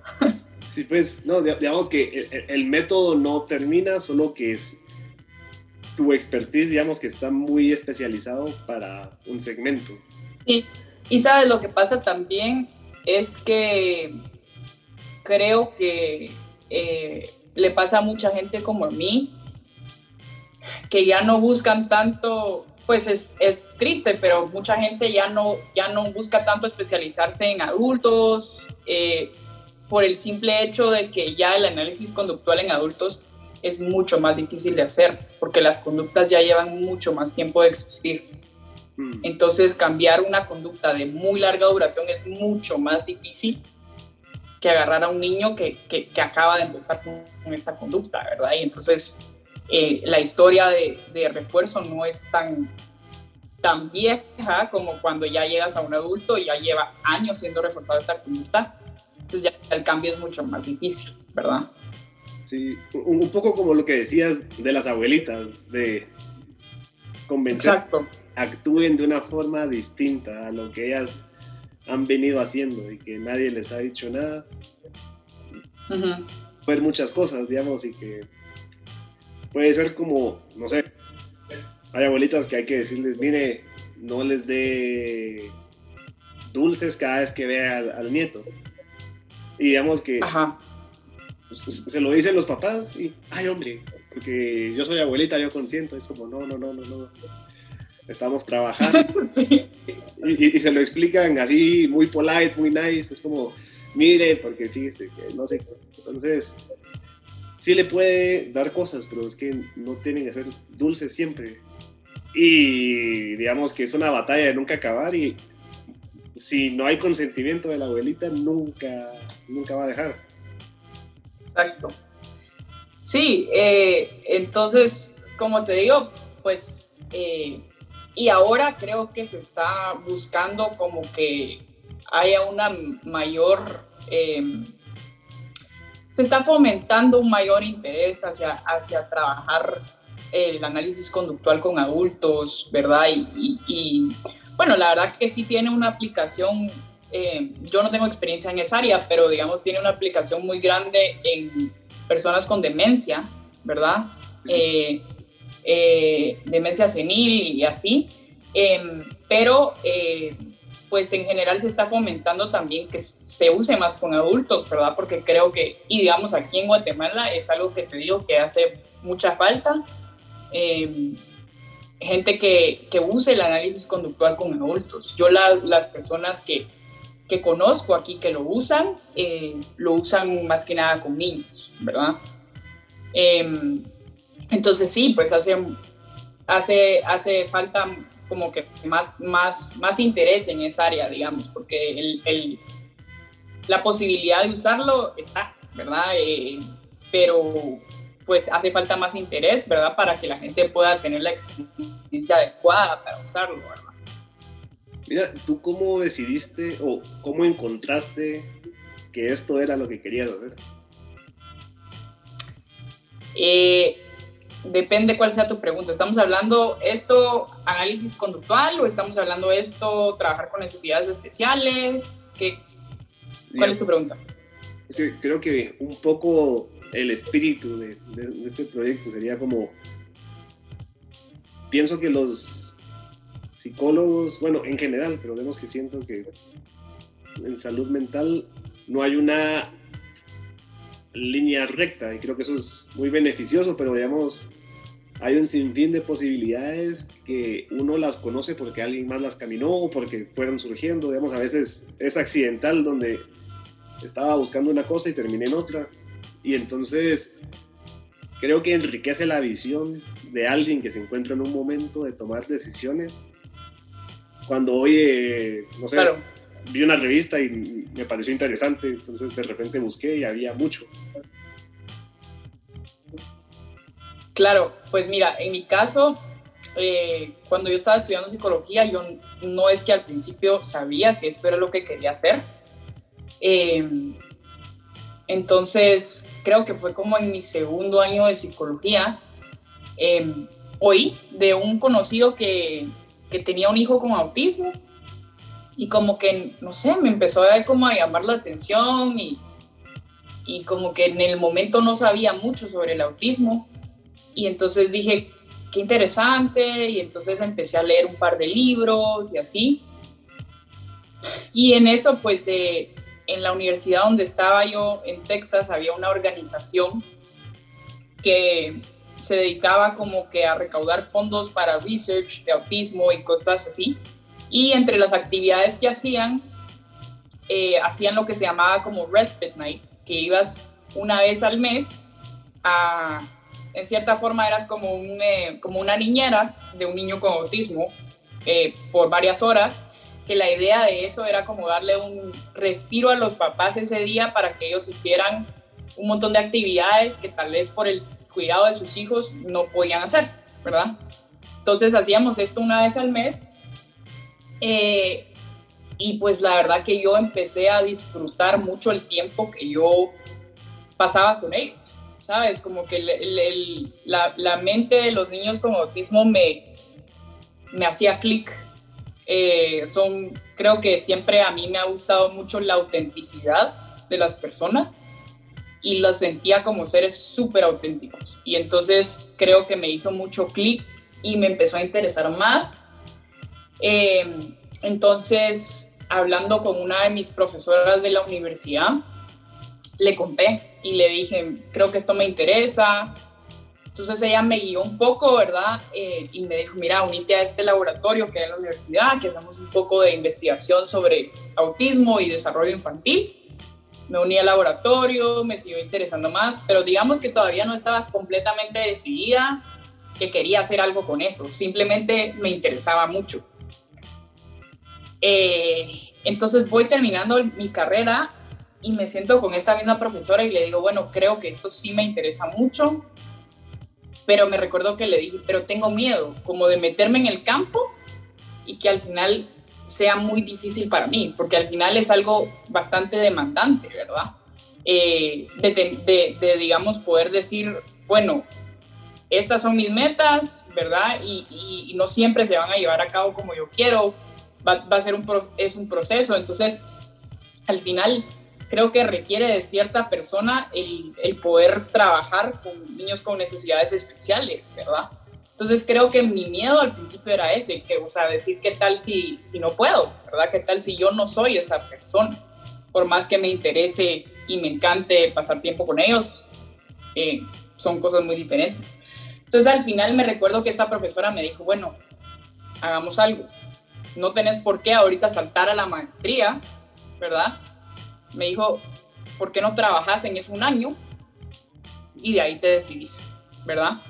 Sí, pues, no, digamos que el, método no termina, solo que es tu expertise, digamos que está muy especializado para un segmento. Y, y sabes, lo que pasa también es que creo que eh, le pasa a mucha gente como a mí, que ya no buscan tanto pues es, es, triste, pero mucha gente ya no, ya no busca tanto especializarse en adultos eh, por el simple hecho de que ya el análisis conductual en adultos es mucho más difícil de hacer, porque las conductas ya llevan mucho más tiempo de existir. Mm. Entonces, cambiar una conducta de muy larga duración es mucho más difícil que agarrar a un niño que, que, que acaba de empezar con, con, esta conducta, ¿verdad? Y entonces, eh, la historia de, de, refuerzo no es tan, tan vieja como cuando ya llegas a un adulto y ya lleva años siendo reforzada esta conducta. Entonces ya el cambio es mucho más difícil, ¿verdad? Sí, un, poco como lo que decías de las abuelitas, de convencer Exacto. actúen de una forma distinta a lo que ellas han venido haciendo y que nadie les ha dicho nada. Uh Ver muchas cosas, digamos, y que puede ser como, no sé, hay abuelitas que hay que decirles, mire, no les dé dulces cada vez que vea al, nieto. Y digamos que pues, se lo dicen los papás y, ay hombre, porque yo soy abuelita, yo consiento, es como, no, no, no, no, no. Estamos trabajando. y, y, se lo explican así, muy polite, muy nice. Es como, mire, porque fíjese que no sé. Entonces, sí le puede dar cosas, pero es que no tienen que ser dulces siempre. Y digamos que es una batalla de nunca acabar y si no hay consentimiento de la abuelita, nunca, nunca va a dejar. Exacto. Sí, eh, entonces, como te digo, pues, eh, y ahora creo que se está buscando como que haya una mayor... Eh, se está fomentando un mayor interés hacia, hacia trabajar el análisis conductual con adultos, ¿verdad? Y, bueno, la verdad que sí tiene una aplicación, eh, yo no tengo experiencia en esa área, pero digamos tiene una aplicación muy grande en personas con demencia, ¿verdad? Eh, eh, demencia senil y así, em, pero pues en general se está fomentando también que se use más con adultos, ¿verdad? Porque creo que, y digamos aquí en Guatemala es algo que te digo que hace mucha falta. Eh, gente que, que, use el análisis conductual con adultos. Yo las personas que, que, conozco aquí que lo usan, eh, lo usan más que nada con niños, ¿verdad? Eh, entonces sí, pues hace, hace, hace falta como que más, más, más interés en esa área, digamos, porque el, el, la posibilidad de usarlo está, ¿verdad? Eh, pero pues hace falta más interés, ¿verdad? Para que la gente pueda tener la experiencia adecuada para usarlo, ¿verdad? Mira, ¿tú cómo decidiste o cómo encontraste que esto era lo que querías hacer? Eh, depende cuál sea tu pregunta. ¿Estamos hablando esto análisis conductual o estamos hablando esto trabajar con necesidades especiales? ¿Qué, ¿Cuál es tu pregunta? Creo que un poco el espíritu de, este proyecto sería como, pienso que los psicólogos, bueno, en general, pero vemos que siento que en salud mental no hay una línea recta y creo que eso es muy beneficioso, pero digamos, hay un sinfín de posibilidades que uno las conoce porque alguien más las caminó o porque fueron surgiendo, digamos, a veces es accidental donde estaba buscando una cosa y terminé en otra. Y entonces creo que enriquece la visión de alguien que se encuentra en un momento de tomar decisiones. Cuando oye, no sé, vi una revista y me pareció interesante, entonces de repente busqué y había mucho. Claro, pues mira, en mi caso, eh, cuando yo estaba estudiando psicología, yo no es que al principio sabía que esto era lo que quería hacer. Em, entonces, creo que fue como en mi segundo año de psicología, eh, oí de un conocido que, que, tenía un hijo con autismo y como que, no sé, me empezó a, como a llamar la atención y, y como que en el momento no sabía mucho sobre el autismo y entonces dije, qué interesante y entonces empecé a leer un par de libros y así. Y en eso, pues, eh, en la universidad donde estaba yo, en Texas, había una organización que se dedicaba como que a recaudar fondos para research de autismo y cosas así. Y entre las actividades que hacían, eh, hacían lo que se llamaba como Respite Night, que ibas una vez al mes a, en cierta forma eras como, un, eh, como una niñera de un niño con autismo eh, por varias horas que la idea de eso era como darle un respiro a los papás ese día para que ellos hicieran un montón de actividades que tal vez por el cuidado de sus hijos no podían hacer, ¿verdad? Entonces hacíamos esto una vez al mes eh, y pues la verdad que yo empecé a disfrutar mucho el tiempo que yo pasaba con ellos, ¿sabes? Como que la, mente de los niños con autismo me, me hacía clic eh, son, creo que siempre a mí me ha gustado mucho la autenticidad de las personas y los sentía como seres súper auténticos. Y entonces creo que me hizo mucho clic y me empezó a interesar más. Eh, entonces, hablando con una de mis profesoras de la universidad, le conté y le dije, creo que esto me interesa, entonces ella me guió un poco, ¿verdad? Eh, y me dijo, mira, unite a este laboratorio que hay en la universidad, que hacemos un poco de investigación sobre autismo y desarrollo infantil. Me uní al laboratorio, me siguió interesando más, pero digamos que todavía no estaba completamente decidida que quería hacer algo con eso, simplemente me interesaba mucho. Eh, entonces voy terminando mi carrera y me siento con esta misma profesora y le digo, bueno, creo que esto sí me interesa mucho, pero me recuerdo que le dije, pero tengo miedo como de meterme en el campo y que al final sea muy difícil para mí, porque al final es algo bastante demandante, ¿verdad? Eh, de, digamos, poder decir, bueno, estas son mis metas, ¿verdad? Y, no siempre se van a llevar a cabo como yo quiero, va, a ser un, es un proceso, entonces, al final creo que requiere de cierta persona el, el, poder trabajar con niños con necesidades especiales, ¿verdad? Entonces creo que mi miedo al principio era ese, que, o sea, decir qué tal si, si no puedo, ¿verdad? ¿Qué tal si yo no soy esa persona? Por más que me interese y me encante pasar tiempo con ellos, eh, son cosas muy diferentes. Entonces al final me recuerdo que esta profesora me dijo, bueno, hagamos algo. No tenés por qué ahorita saltar a la maestría, ¿verdad? me dijo, ¿por qué no trabajas en eso un año? Y de ahí te decidís, ¿verdad?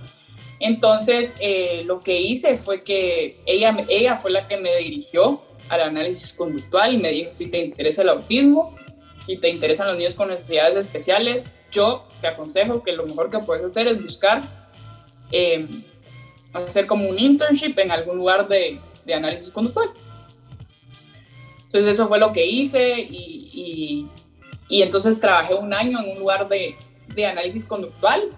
Entonces, eh, lo que hice fue que ella, ella fue la que me dirigió al análisis conductual y me dijo, si te interesa el autismo, si te interesan los niños con necesidades especiales, yo te aconsejo que lo mejor que puedes hacer es buscar eh, hacer como un internship en algún lugar de, de análisis conductual. Entonces eso fue lo que hice y, y, entonces trabajé un año en un lugar de, de, análisis conductual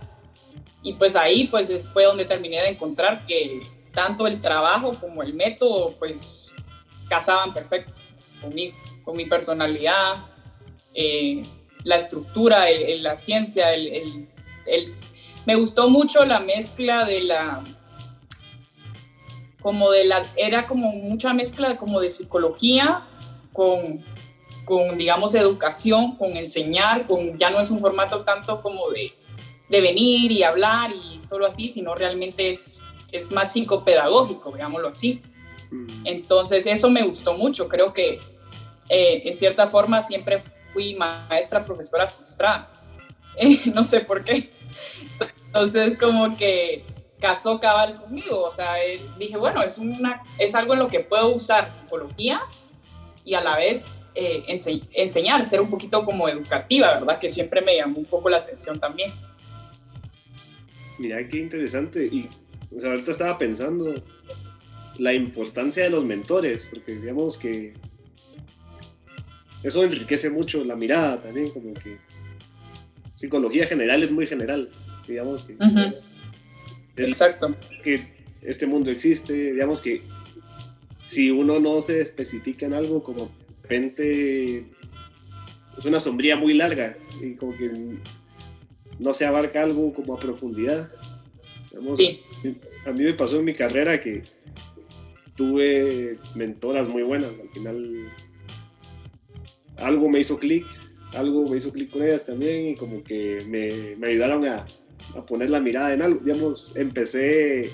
y pues ahí pues fue donde terminé de encontrar que tanto el trabajo como el método pues casaban perfecto conmigo, con mi personalidad, eh, la estructura, la ciencia, el, me gustó mucho la mezcla de la como de la era como mucha mezcla como de psicología con, con, digamos, educación, con enseñar, con ya no es un formato tanto como de, de venir y hablar y solo así, sino realmente es, es más psicopedagógico, digámoslo así. Mm. Entonces eso me gustó mucho, creo que eh, en cierta forma siempre fui maestra, profesora frustrada, no sé por qué. Entonces como que casó cabal conmigo, o sea, dije, bueno, es, una, es algo en lo que puedo usar psicología y a la vez eh, enseñar, ser un poquito como educativa, ¿verdad? Que siempre me llamó un poco la atención también. Mira, qué interesante. Y o sea, ahorita estaba pensando la importancia de los mentores, porque digamos que eso enriquece mucho la mirada también, como que psicología general es muy general, digamos que... Exacto. Que este mundo existe, digamos que si uno no se especifica en algo, como de repente es una sombría muy larga y como que no se abarca algo como a profundidad. sí. A mí me pasó en mi carrera que tuve mentoras muy buenas, al final algo me hizo clic, algo me hizo clic con ellas también y como que me, me ayudaron a, a poner la mirada en algo. Digamos, empecé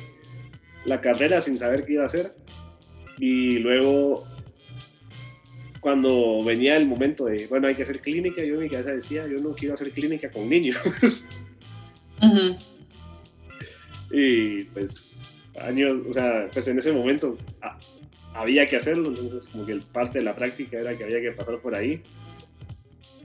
la carrera sin saber qué iba a hacer y luego cuando venía el momento de, bueno, hay que hacer clínica, yo en mi cabeza decía, yo no quiero hacer clínica con niños. Y pues años, o sea, pues en ese momento ah, había que hacerlo, entonces como que parte de la práctica era que había que pasar por ahí.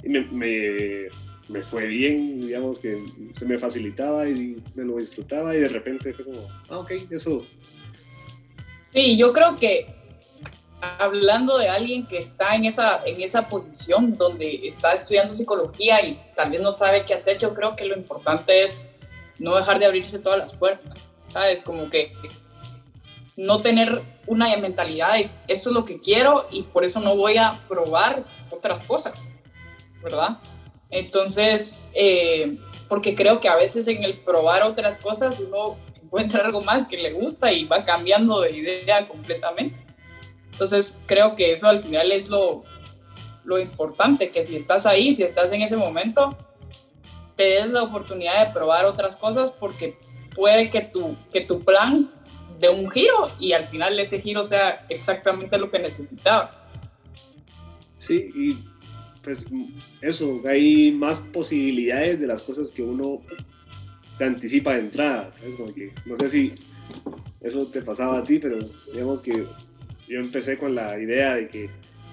Y me, me, me fue bien, digamos que se me facilitaba y me lo disfrutaba y de repente fue como, ah, ok, eso. Sí, yo creo que hablando de alguien que está en esa, en esa posición donde está estudiando psicología y también no sabe qué hacer, yo creo que lo importante es no dejar de abrirse todas las puertas, ¿sabes? Como que no tener una mentalidad de esto es lo que quiero y por eso no voy a probar otras cosas, ¿verdad? Entonces, eh, porque creo que a veces en el probar otras cosas uno encuentra algo más que le gusta y va cambiando de idea completamente. Entonces, creo que eso al final es lo, lo importante, que si estás ahí, si estás en ese momento, te des la oportunidad de probar otras cosas porque puede que tu, que tu plan dé un giro y al final ese giro sea exactamente lo que necesitaba. Sí, y pues eso, hay más posibilidades de las cosas que uno se anticipa de entrada. Es como que, no sé si eso te pasaba a ti, pero digamos que yo empecé con la idea de que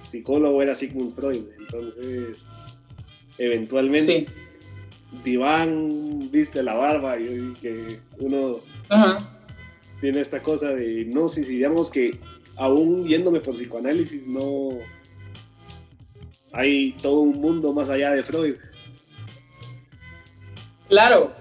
psicólogo era Sigmund Freud, entonces eventualmente diván, viste la barba y que uno tiene esta cosa de, no, si digamos que aún viéndome por psicoanálisis, no hay todo un mundo más allá de Freud. Claro,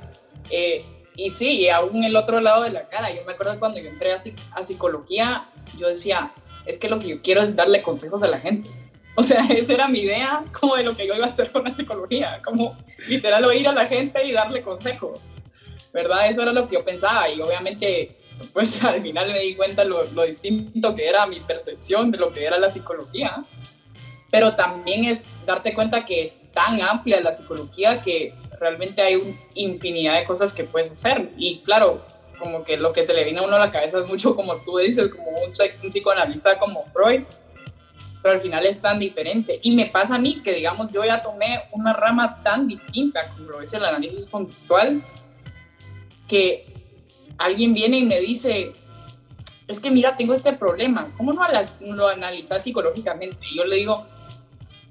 eh, y sí, aún el otro lado de la cara, yo me acuerdo cuando yo entré a psicología, yo decía, es que lo que yo quiero es darle consejos a la gente o sea, esa era mi idea como de lo que yo iba a hacer con la psicología, como literal oír a la gente y darle consejos, ¿verdad? Eso era lo que yo pensaba y obviamente pues al final me di cuenta lo, lo distinto que era mi percepción de lo que era la psicología, pero también es darte cuenta que es tan amplia la psicología que realmente hay una infinidad de cosas que puedes hacer y claro, como que lo que se le viene a uno a la cabeza es mucho como tú dices, como un, un psicoanalista como Freud, pero al final es tan diferente. Y me pasa a mí que, digamos, yo ya tomé una rama tan distinta, como lo es el análisis conductual, que alguien viene y me dice, es que mira, tengo este problema, ¿cómo no lo analizas psicológicamente? Y yo le digo,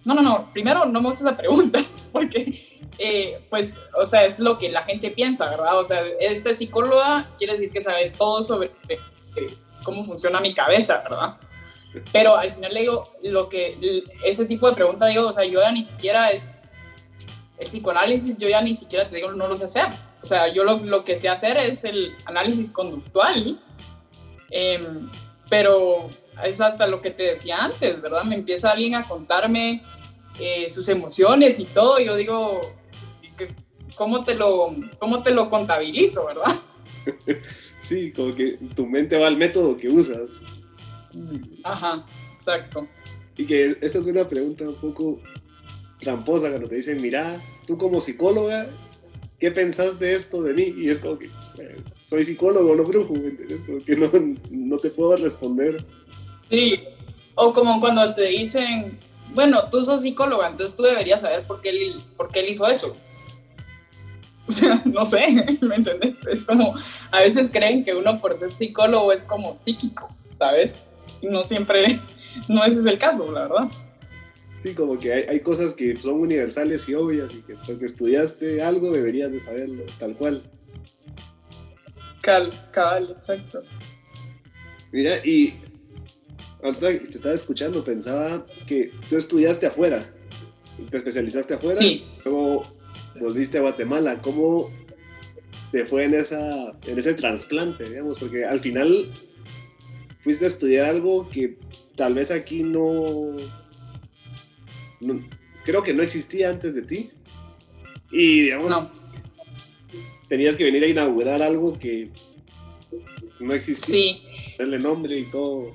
no, no, no, primero no me gusta esa pregunta, porque, eh, pues, o sea, es lo que la gente piensa, ¿verdad? O sea, este psicóloga quiere decir que sabe todo sobre eh, cómo funciona mi cabeza, ¿verdad? Pero al final le digo, lo que, ese tipo de pregunta digo, o sea, yo ya ni siquiera es, el psicoanálisis yo ya ni siquiera te digo, no lo sé hacer. O sea, yo lo, que sé hacer es el análisis conductual, em, pero es hasta lo que te decía antes, ¿verdad? Me empieza alguien a contarme eh, sus emociones y todo, y yo digo, ¿cómo te lo, cómo te lo contabilizo, verdad? Sí, como que tu mente va al método que usas. Ajá, exacto. Y que esa es una pregunta un poco tramposa cuando te dicen, mira, tú como psicóloga, ¿qué pensás de esto de mí? Y es como que eh, soy psicólogo, no brujo, Porque no, no te puedo responder. Sí, o como cuando te dicen, bueno, tú sos psicóloga, entonces tú deberías saber por qué él, por qué él hizo eso. no sé, ¿me entiendes? Es como, a veces creen que uno por ser psicólogo es como psíquico, ¿sabes? no siempre, no ese es el caso, la verdad. Sí, como que hay, cosas que son universales y obvias y que porque estudiaste algo deberías de saberlo, tal cual. Cal, cabal, exacto. Mira, y ahorita te estaba escuchando, pensaba que tú estudiaste afuera, te especializaste afuera, sí. luego volviste a Guatemala. ¿Cómo te fue en, esa, en ese trasplante, digamos? Porque al final fuiste a estudiar algo que tal vez aquí no, creo que no existía antes de ti. Y digamos, no. tenías que venir a inaugurar algo que no existía. Sí. Darle nombre y todo.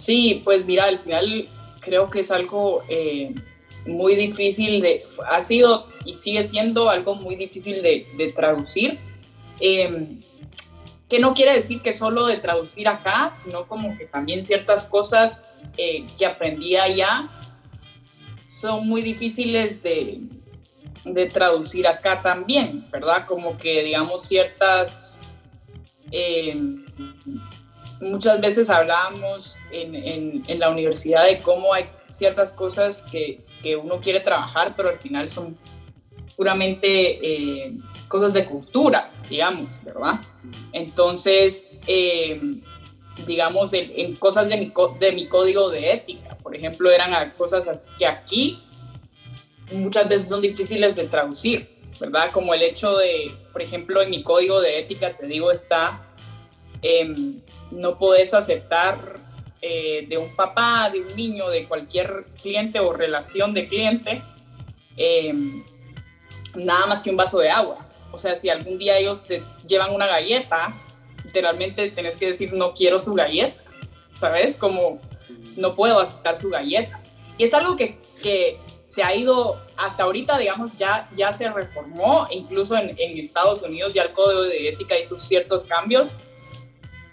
Sí, pues mira, al final creo que es algo eh, muy difícil de, ha sido y sigue siendo algo muy difícil de, traducir. Em, que no quiere decir que solo de traducir acá, sino como que también ciertas cosas eh, que aprendí allá son muy difíciles de, de, traducir acá también, ¿verdad? Como que, digamos, ciertas... Em, muchas veces hablábamos en, en, en, la universidad de cómo hay ciertas cosas que, que, uno quiere trabajar, pero al final son puramente eh, cosas de cultura, digamos, ¿verdad? Entonces, eh, digamos, en, cosas de mi, de mi código de ética, por ejemplo, eran cosas que aquí muchas veces son difíciles de traducir, ¿verdad? Como el hecho de, por ejemplo, en mi código de ética, te digo, está, em, no puedes aceptar eh, de un papá, de un niño, de cualquier cliente o relación de cliente, em, nada más que un vaso de agua. O sea, si algún día ellos te llevan una galleta, literalmente tenés que decir no quiero su galleta, ¿sabes? Como no puedo aceptar su galleta. Y es algo que, que se ha ido hasta ahorita, digamos, ya, ya se reformó, incluso en, en Estados Unidos ya el código de ética hizo ciertos cambios,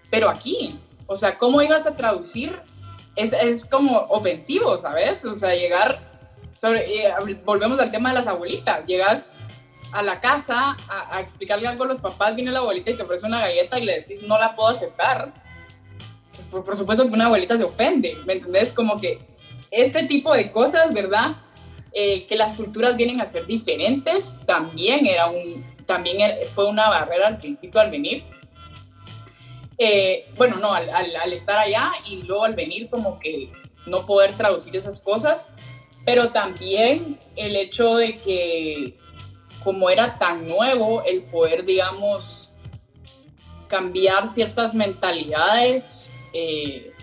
pero aquí, o sea, ¿cómo ibas a traducir? Es, es como ofensivo, ¿sabes? O sea, llegar, sobre, eh, volvemos al tema de las abuelitas, llegas a la casa a, explicarle algo a los papás, viene la abuelita y te ofrece una galleta y le decís, no la puedo aceptar. Por, por supuesto que una abuelita se ofende, ¿me entendés? Como que este tipo de cosas, ¿verdad? Eh, que las culturas vienen a ser diferentes, también, era un, también fue una barrera al principio al venir. Eh, bueno, no, al, estar allá y luego al venir como que no poder traducir esas cosas, pero también el hecho de que como era tan nuevo, el poder, digamos, cambiar ciertas mentalidades. Eh,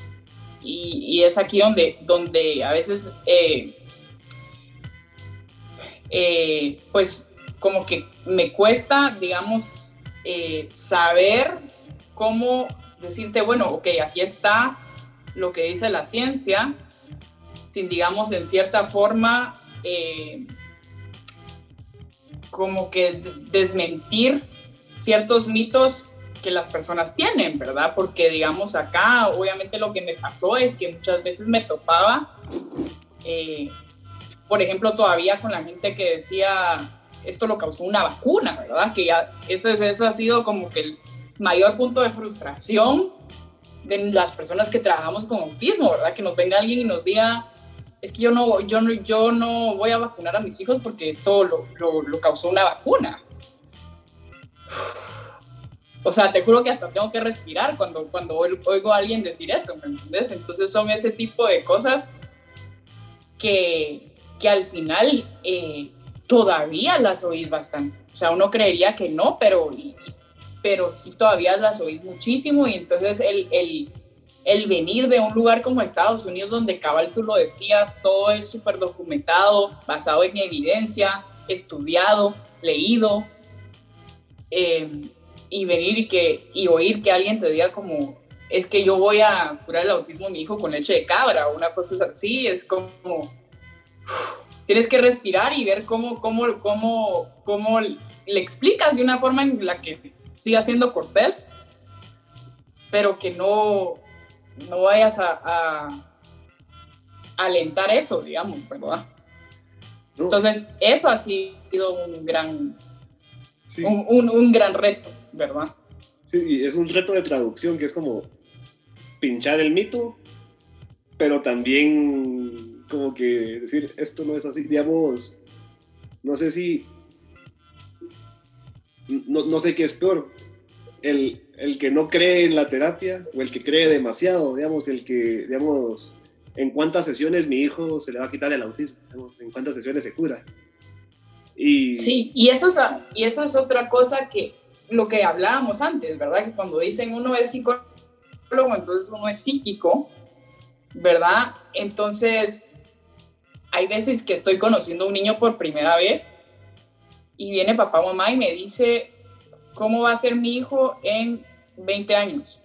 y, es aquí donde, donde a veces, eh, pues, como que me cuesta, digamos, saber cómo decirte, bueno, ok, aquí está lo que dice la ciencia, sin, digamos, en cierta forma, como que desmentir ciertos mitos que las personas tienen, ¿verdad? Porque digamos acá, obviamente lo que me pasó es que muchas veces me topaba, eh, por ejemplo, todavía con la gente que decía, esto lo causó una vacuna, ¿verdad? Que ya eso, es, eso ha sido como que mayor punto de frustración de las personas que trabajamos con autismo, ¿verdad? Que nos venga alguien y nos diga, es que yo no, yo no, yo no voy a vacunar a mis hijos porque esto lo, lo, causó una vacuna. O sea, te juro que hasta tengo que respirar cuando, cuando oigo a alguien decir eso, ¿me entiendes? Entonces son ese tipo de cosas que, que al final eh, todavía las oís bastante. O sea, uno creería que no, pero, pero sí todavía las oís muchísimo y entonces el, el el venir de un lugar como Estados Unidos, donde cabal tú lo decías, todo es súper documentado, basado en evidencia, estudiado, leído, em, y venir y, que, y oír que alguien te diga como, es que yo voy a curar el autismo a mi hijo con leche de cabra, o una cosa así, es como, tienes que respirar y ver cómo, cómo, cómo, cómo le explicas de una forma en la que siga siendo cortés, pero que no, no vayas a, alentar eso, digamos, ¿verdad? Entonces, eso ha sido un gran, un, gran reto, ¿verdad? Sí, es un reto de traducción que es como pinchar el mito, pero también como que decir, esto no es así, digamos, no sé si, no, no sé qué es peor, el, el, que no cree en la terapia o el que cree demasiado, digamos, el que, digamos, en cuántas sesiones mi hijo se le va a quitar el autismo, en cuántas sesiones se cura. Y... Sí, y eso, es, y eso es otra cosa que lo que hablábamos antes, ¿verdad? Que cuando dicen uno es psicólogo, entonces uno es psíquico, ¿verdad? Entonces, hay veces que estoy conociendo a un niño por primera vez y viene papá o mamá y me dice, ¿cómo va a ser mi hijo en 20 años?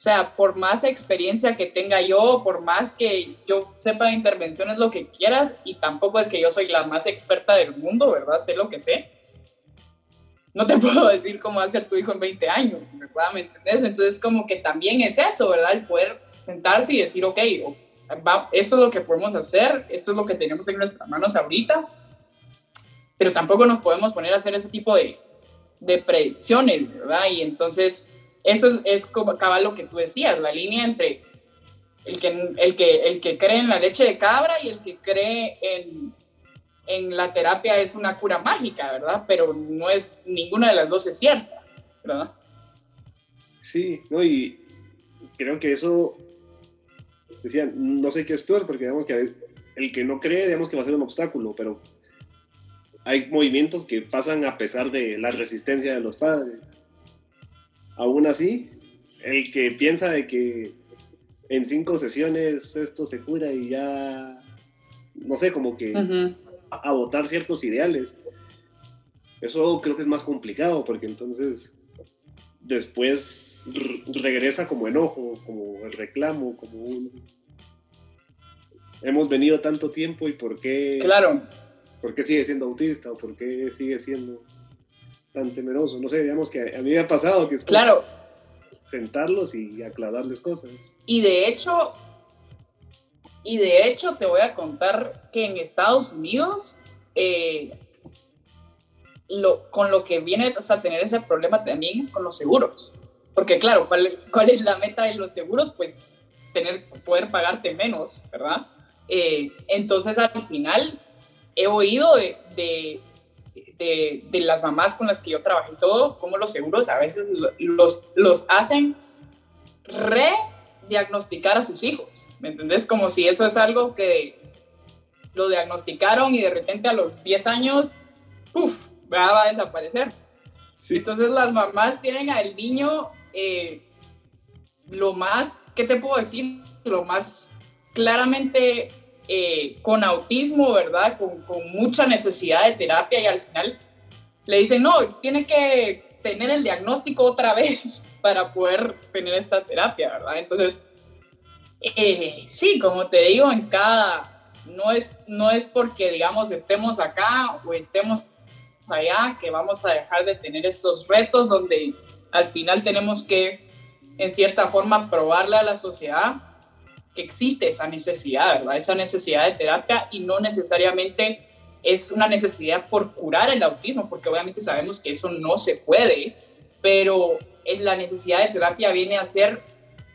O sea, por más experiencia que tenga yo, por más que yo sepa de intervenciones, lo que quieras, y tampoco es que yo soy la más experta del mundo, ¿verdad? Sé lo que sé. No te puedo decir cómo va a ser tu hijo en 20 años, ¿verdad? ¿Me entendés? Entonces, como que también es eso, ¿verdad? El poder sentarse y decir, ok, esto es lo que podemos hacer, esto es lo que tenemos en nuestras manos ahorita, pero tampoco nos podemos poner a hacer ese tipo de, de predicciones, ¿verdad? Y entonces eso es como acaba lo que tú decías, la línea entre el que, el, que, el que cree en la leche de cabra y el que cree en, en la terapia es una cura mágica, ¿verdad? Pero no es, ninguna de las dos es cierta, ¿verdad? Sí, no, y creo que eso, decía, no sé qué es peor, porque digamos que el que no cree, digamos que va a ser un obstáculo, pero hay movimientos que pasan a pesar de la resistencia de los padres aún así, el que piensa de que en cinco sesiones esto se cura y ya, no sé, como que a, votar ciertos ideales, eso creo que es más complicado porque entonces después regresa como enojo, como el reclamo, como un... Hemos venido tanto tiempo y por qué... Claro. ¿Por qué sigue siendo autista o por qué sigue siendo tan temeroso. No sé, digamos que a mí me ha pasado que es claro. sentarlos y aclararles cosas. Y de hecho, y de hecho te voy a contar que en Estados Unidos, eh, lo, con lo que viene a tener ese problema también es con los seguros. Porque claro, ¿cuál, cuál es la meta de los seguros? Pues tener, poder pagarte menos, ¿verdad? Eh, entonces al final he oído de de, las mamás con las que yo trabajé todo, como los seguros a veces los, los hacen rediagnosticar a sus hijos, ¿me entendés? Como si eso es algo que lo diagnosticaron y de repente a los 10 años, ¡puf!, va a desaparecer. Entonces las mamás tienen al niño eh, lo más, ¿qué te puedo decir? Lo más claramente eh, con autismo, ¿verdad? Con, con, mucha necesidad de terapia y al final le dicen, no, tiene que tener el diagnóstico otra vez para poder tener esta terapia, ¿verdad? Entonces, eh, sí, como te digo, en cada, no es, no es porque, digamos, estemos acá o estemos allá que vamos a dejar de tener estos retos donde al final tenemos que, en cierta forma, probarle a la sociedad que existe esa necesidad, ¿verdad? Esa necesidad de terapia y no necesariamente es una necesidad por curar el autismo, porque obviamente sabemos que eso no se puede, pero es la necesidad de terapia viene a ser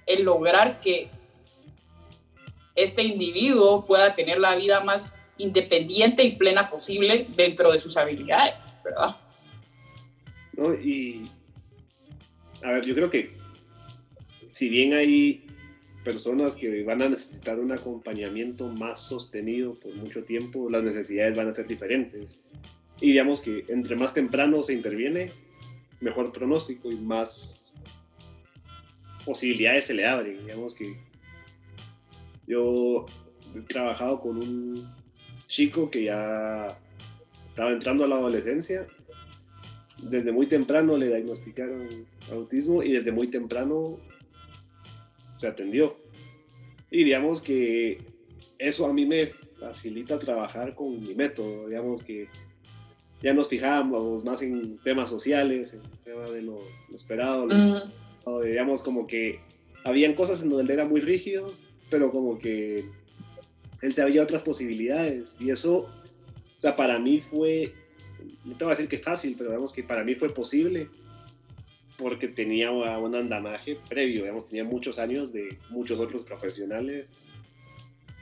el lograr que este individuo pueda tener la vida más independiente y plena posible dentro de sus habilidades, ¿verdad? No, y a ver, yo creo que si bien hay personas que van a necesitar un acompañamiento más sostenido por mucho tiempo, las necesidades van a ser diferentes. Y digamos que entre más temprano se interviene, mejor pronóstico y más posibilidades se le abren. Digamos que yo he trabajado con un chico que ya estaba entrando a la adolescencia. Desde muy temprano le diagnosticaron autismo y desde muy temprano se atendió. Y digamos que eso a mí me facilita trabajar con mi método, digamos que ya nos fijábamos más en temas sociales, en tema de lo, esperado, digamos como que habían cosas en donde él era muy rígido, pero como que él se había otras posibilidades. Y eso, o sea, para mí fue, no te voy a decir que fácil, pero digamos que para mí fue posible porque tenía un andamaje previo, digamos, tenía muchos años de muchos otros profesionales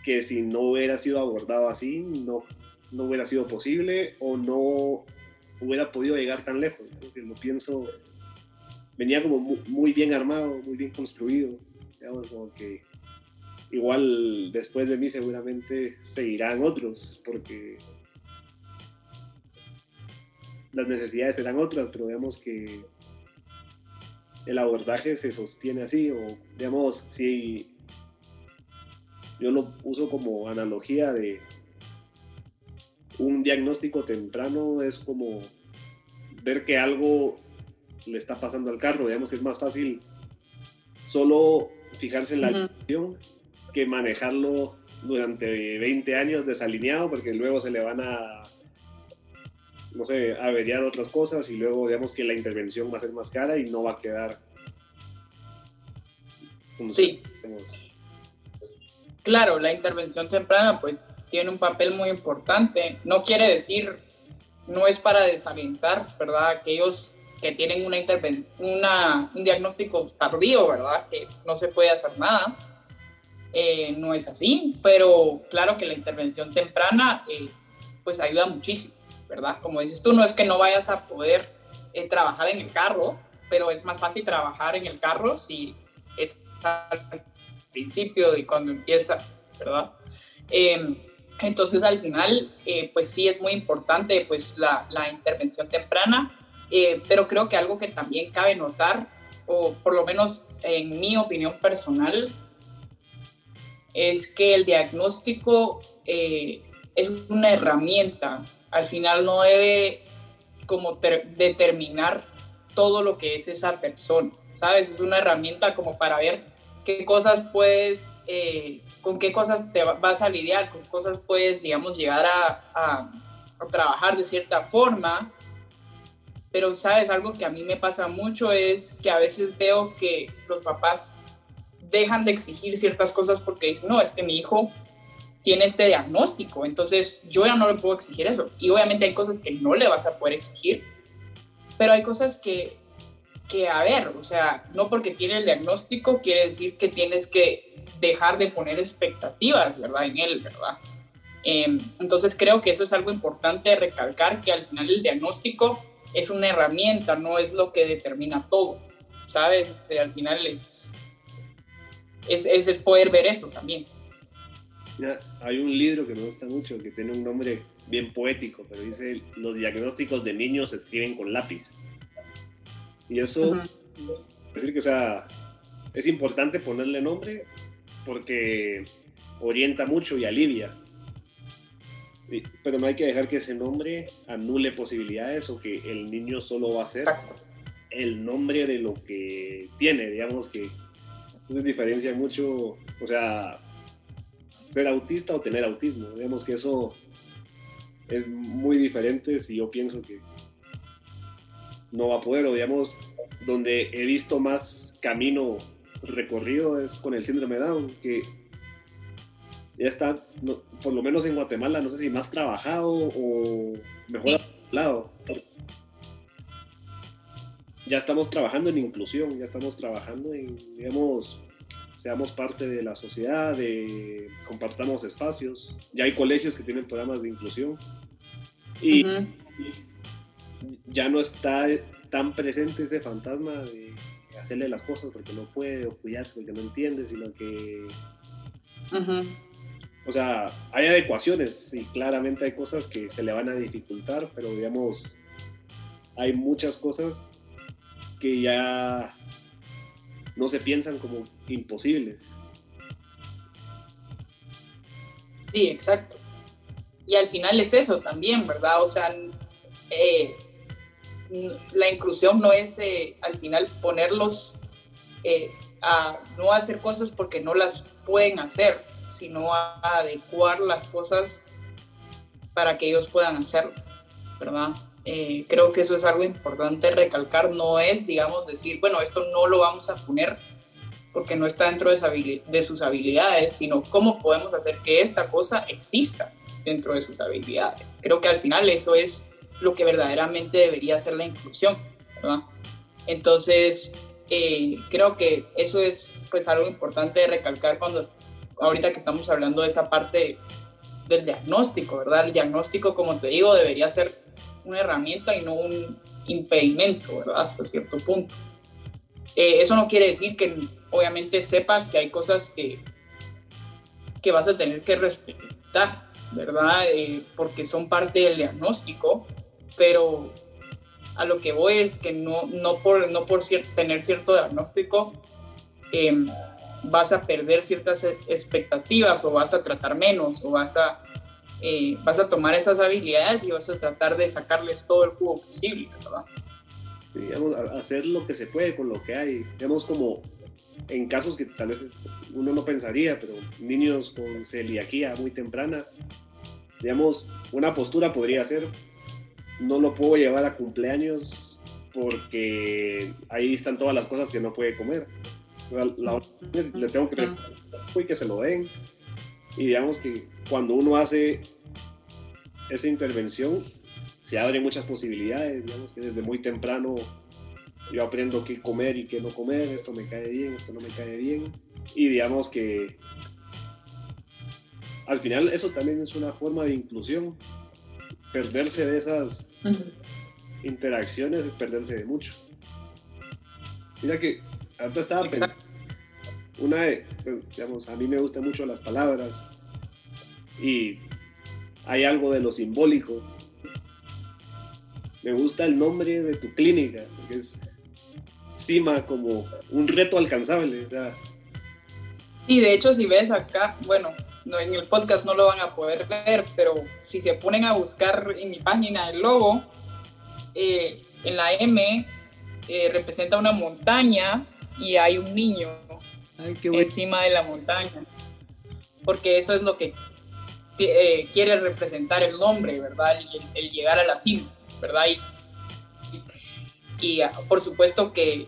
que si no hubiera sido abordado así, no, no hubiera sido posible o no hubiera podido llegar tan lejos. Lo pienso, venía como muy, bien armado, muy bien construido. Digamos, que igual después de mí seguramente seguirán otros, porque las necesidades serán otras, pero digamos que el abordaje se sostiene así, o digamos, si yo lo uso como analogía de un diagnóstico temprano es como ver que algo le está pasando al carro, digamos, es más fácil solo fijarse en la uh que manejarlo durante 20 años desalineado, porque luego se le van a, no sé, averiar otras cosas y luego digamos que la intervención va a ser más cara y no va a quedar. sí. Claro, la intervención temprana pues tiene un papel muy importante. No quiere decir, no es para desalentar, ¿verdad? Aquellos que tienen una, una un diagnóstico tardío, ¿verdad? Que no se puede hacer nada. Eh, no es así, pero claro que la intervención temprana eh, pues ayuda muchísimo, ¿verdad? Como dices tú, no es que no vayas a poder eh, trabajar en el carro, pero es más fácil trabajar en el carro si es principio de cuando empieza, ¿verdad? Em, entonces al final, eh, pues sí es muy importante pues la, la intervención temprana, eh, pero creo que algo que también cabe notar, o por lo menos en mi opinión personal, es que el diagnóstico es una herramienta, al final no debe como determinar todo lo que es esa persona, ¿sabes? Es una herramienta como para ver qué cosas puedes, eh, con qué cosas te vas a lidiar, con cosas puedes, digamos, llegar a, a, trabajar de cierta forma. Pero, ¿sabes? Algo que a mí me pasa mucho es que a veces veo que los papás dejan de exigir ciertas cosas porque dicen, no, es que mi hijo tiene este diagnóstico, entonces yo ya no le puedo exigir eso. Y obviamente hay cosas que no le vas a poder exigir, pero hay cosas que que, a ver, o sea, no porque tiene el diagnóstico quiere decir que tienes que dejar de poner expectativas, ¿verdad? En él, ¿verdad? Em, entonces creo que eso es algo importante recalcar, que al final el diagnóstico es una herramienta, no es lo que determina todo, ¿sabes? al final es, es, es, poder ver eso también. Hay un libro que me gusta mucho, que tiene un nombre bien poético, pero dice, los diagnósticos de niños se escriben con lápiz. Y eso, decir que, o sea, es importante ponerle nombre porque orienta mucho y alivia. Pero no hay que dejar que ese nombre anule posibilidades o que el niño solo va a ser el nombre de lo que tiene, digamos que entonces diferencia mucho, o sea, ser autista o tener autismo, digamos que eso es muy diferente si yo pienso que no va a poder, o digamos, donde he visto más camino recorrido es con el síndrome de Down, que ya está, por lo menos en Guatemala, no sé si más trabajado o mejor lado. Ya estamos trabajando en inclusión, ya estamos trabajando en, digamos, seamos parte de la sociedad, de compartamos espacios. Ya hay colegios que tienen programas de inclusión. Y, ya no está tan presente ese fantasma de hacerle las cosas porque no puede o cuidar porque no entiende, sino que... O sea, hay adecuaciones y claramente hay cosas que se le van a dificultar, pero digamos, hay muchas cosas que ya no se piensan como imposibles. Sí, exacto. Y al final es eso también, ¿verdad? O sea, eh, la inclusión no es eh, al final ponerlos eh, a no hacer cosas porque no las pueden hacer, sino adecuar las cosas para que ellos puedan hacerlas, ¿verdad? Creo que eso es algo importante recalcar, no es, digamos, decir, bueno, esto no lo vamos a poner porque no está dentro de, de sus habilidades, sino cómo podemos hacer que esta cosa exista dentro de sus habilidades. Creo que al final eso es lo que verdaderamente debería ser la inclusión, ¿verdad? Entonces, eh, creo que eso es pues algo importante de recalcar cuando, ahorita que estamos hablando de esa parte del diagnóstico, ¿verdad? El diagnóstico, como te digo, debería ser una herramienta y no un impedimento, ¿verdad? Hasta cierto punto. Eh, eso no quiere decir que obviamente sepas que hay cosas que, que vas a tener que respetar, ¿verdad? Eh, porque son parte del diagnóstico, pero a lo que voy es que no, no por, no por tener cierto diagnóstico em, vas a perder ciertas expectativas o vas a tratar menos o vas a, eh, vas a tomar esas habilidades y vas a tratar de sacarles todo el jugo posible, ¿verdad? Digamos, hacer lo que se puede con lo que hay. Digamos, como en casos que tal vez uno no pensaría, pero niños con celiaquía muy temprana, digamos, una postura podría ser, no lo puedo llevar a cumpleaños porque ahí están todas las cosas que no puede comer. le tengo que y que se lo den. Y digamos que cuando uno hace esa intervención, se abren muchas posibilidades, digamos que desde muy temprano yo aprendo qué comer y qué no comer, esto me cae bien, esto no me cae bien. Y digamos que al final eso también es una forma de inclusión. Perderse de esas interacciones es perderse de mucho. Mira que ahorita estaba pensando, una de, digamos, a mí me gustan mucho las palabras y hay algo de lo simbólico. Me gusta el nombre de tu clínica, porque es CIMA como un reto alcanzable. Y de hecho, si ves acá, bueno, no, en el podcast no lo van a poder ver, pero si se ponen a buscar en mi página el logo, eh, en la M eh, representa una montaña y hay un niño encima de la montaña. Porque eso es lo que eh, quiere representar el nombre, ¿verdad? El, llegar a la cima, ¿verdad? Y, y, por supuesto que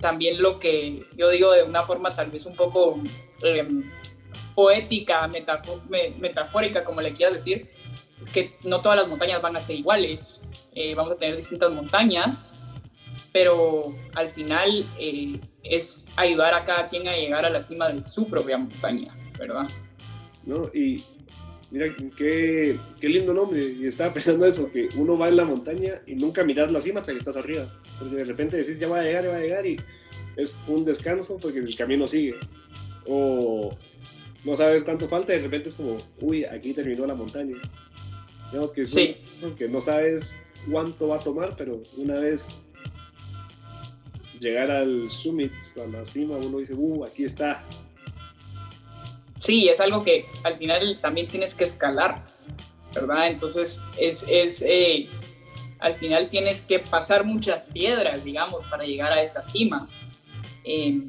también lo que yo digo de una forma tal vez un poco em, poética, metafórica, como le quieras decir, es que no todas las montañas van a ser iguales. Eh, vamos a tener distintas montañas, pero al final eh, es ayudar a cada quien a llegar a la cima de su propia montaña, ¿verdad? No, y mira, qué, qué lindo nombre. Y estaba pensando eso, que uno va en la montaña y nunca miras la cima hasta que estás arriba. Porque de repente decís, ya va a llegar, ya va a llegar, y es un descanso porque el camino sigue. O no sabes cuánto falta y de repente es como, uy, aquí terminó la montaña. Digamos que, es que no sabes cuánto va a tomar, pero una vez llegar al summit, a la cima, uno dice, uh, aquí está. Sí, es algo que al final también tienes que escalar, ¿verdad? Entonces, es, es eh, al final tienes que pasar muchas piedras, digamos, para llegar a esa cima. Eh,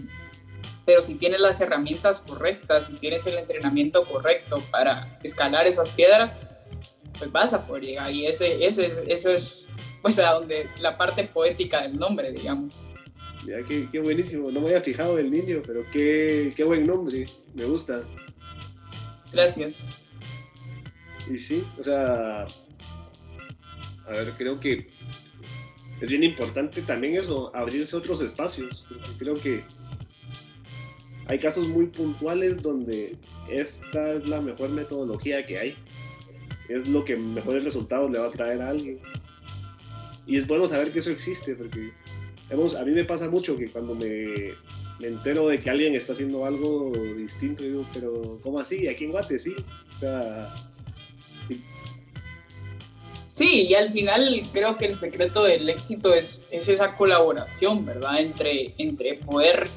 pero si tienes las herramientas correctas, si tienes el entrenamiento correcto para escalar esas piedras, pues vas a poder llegar. Y ese, ese, eso es pues a donde la parte poética del nombre, digamos. Mira, qué, qué buenísimo. No me había fijado el niño, pero qué, qué buen nombre. Me gusta. Gracias. Y sí, o sea, a ver, creo que es bien importante también eso, abrirse otros espacios. Porque creo que hay casos muy puntuales donde esta es la mejor metodología que hay. Es lo que mejores resultados le va a traer a alguien. Y es bueno saber que eso existe, porque a mí me pasa mucho que cuando me, me, entero de que alguien está haciendo algo distinto, digo, pero ¿cómo así? Aquí en Guate, sí. O sea, Sí, y al final creo que el secreto del éxito es, es esa colaboración, ¿verdad? Entre, entre poder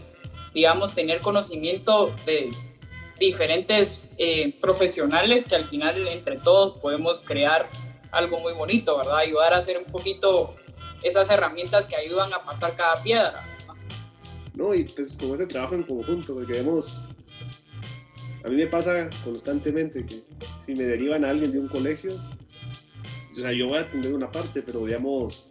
digamos, tener conocimiento de diferentes eh, profesionales que al final entre todos podemos crear algo muy bonito, ¿verdad? Ayudar a hacer un poquito esas herramientas que ayudan a pasar cada piedra. No, y pues como ese trabajo en conjunto, porque vemos, a mí me pasa constantemente que si me derivan a alguien de un colegio, o sea, yo voy a atender una parte, pero digamos,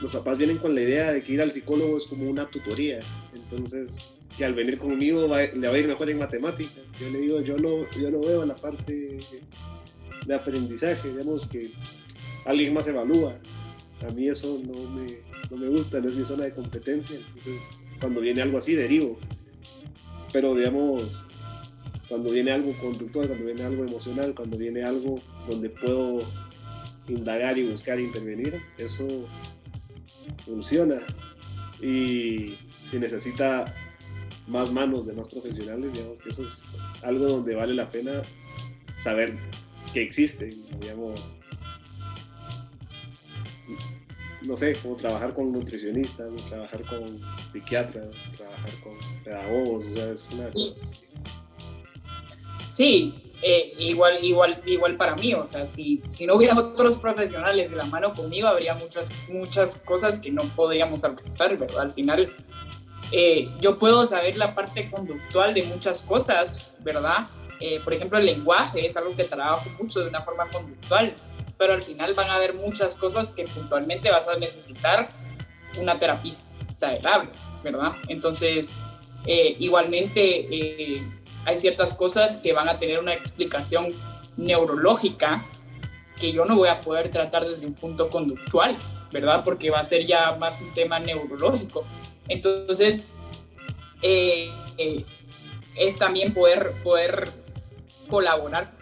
los papás vienen con la idea de que ir al psicólogo es como una tutoría. Entonces, que al venir conmigo le va a ir mejor en matemáticas. Yo le digo, yo no, yo no veo la parte de aprendizaje, digamos que alguien más evalúa. A mí eso no me, no me gusta, no es mi zona de competencia. Entonces, cuando viene algo así, derivo. Pero, digamos, cuando viene algo conductual, cuando viene algo emocional, cuando viene algo donde puedo indagar y buscar intervenir, eso funciona. Y si necesita más manos de más profesionales, digamos que eso es algo donde vale la pena saber que existe, digamos, no sé, como trabajar con nutricionistas, trabajar con psiquiatras, trabajar con pedagogos, o sea, es una... Sí, eh, igual, igual, igual para mí, o sea, si, si no hubiera otros profesionales de la mano conmigo, habría muchas, muchas cosas que no podríamos alcanzar, ¿verdad? Al final, eh, yo puedo saber la parte conductual de muchas cosas, ¿verdad? Eh, por ejemplo, el lenguaje es algo que trabajo mucho de una forma conductual, pero al final van a haber muchas cosas que puntualmente vas a necesitar una terapista del habla, ¿verdad? Entonces, eh, igualmente eh, hay ciertas cosas que van a tener una explicación neurológica que yo no voy a poder tratar desde un punto conductual, ¿verdad? Porque va a ser ya más un tema neurológico. Entonces, eh, es también poder, poder colaborar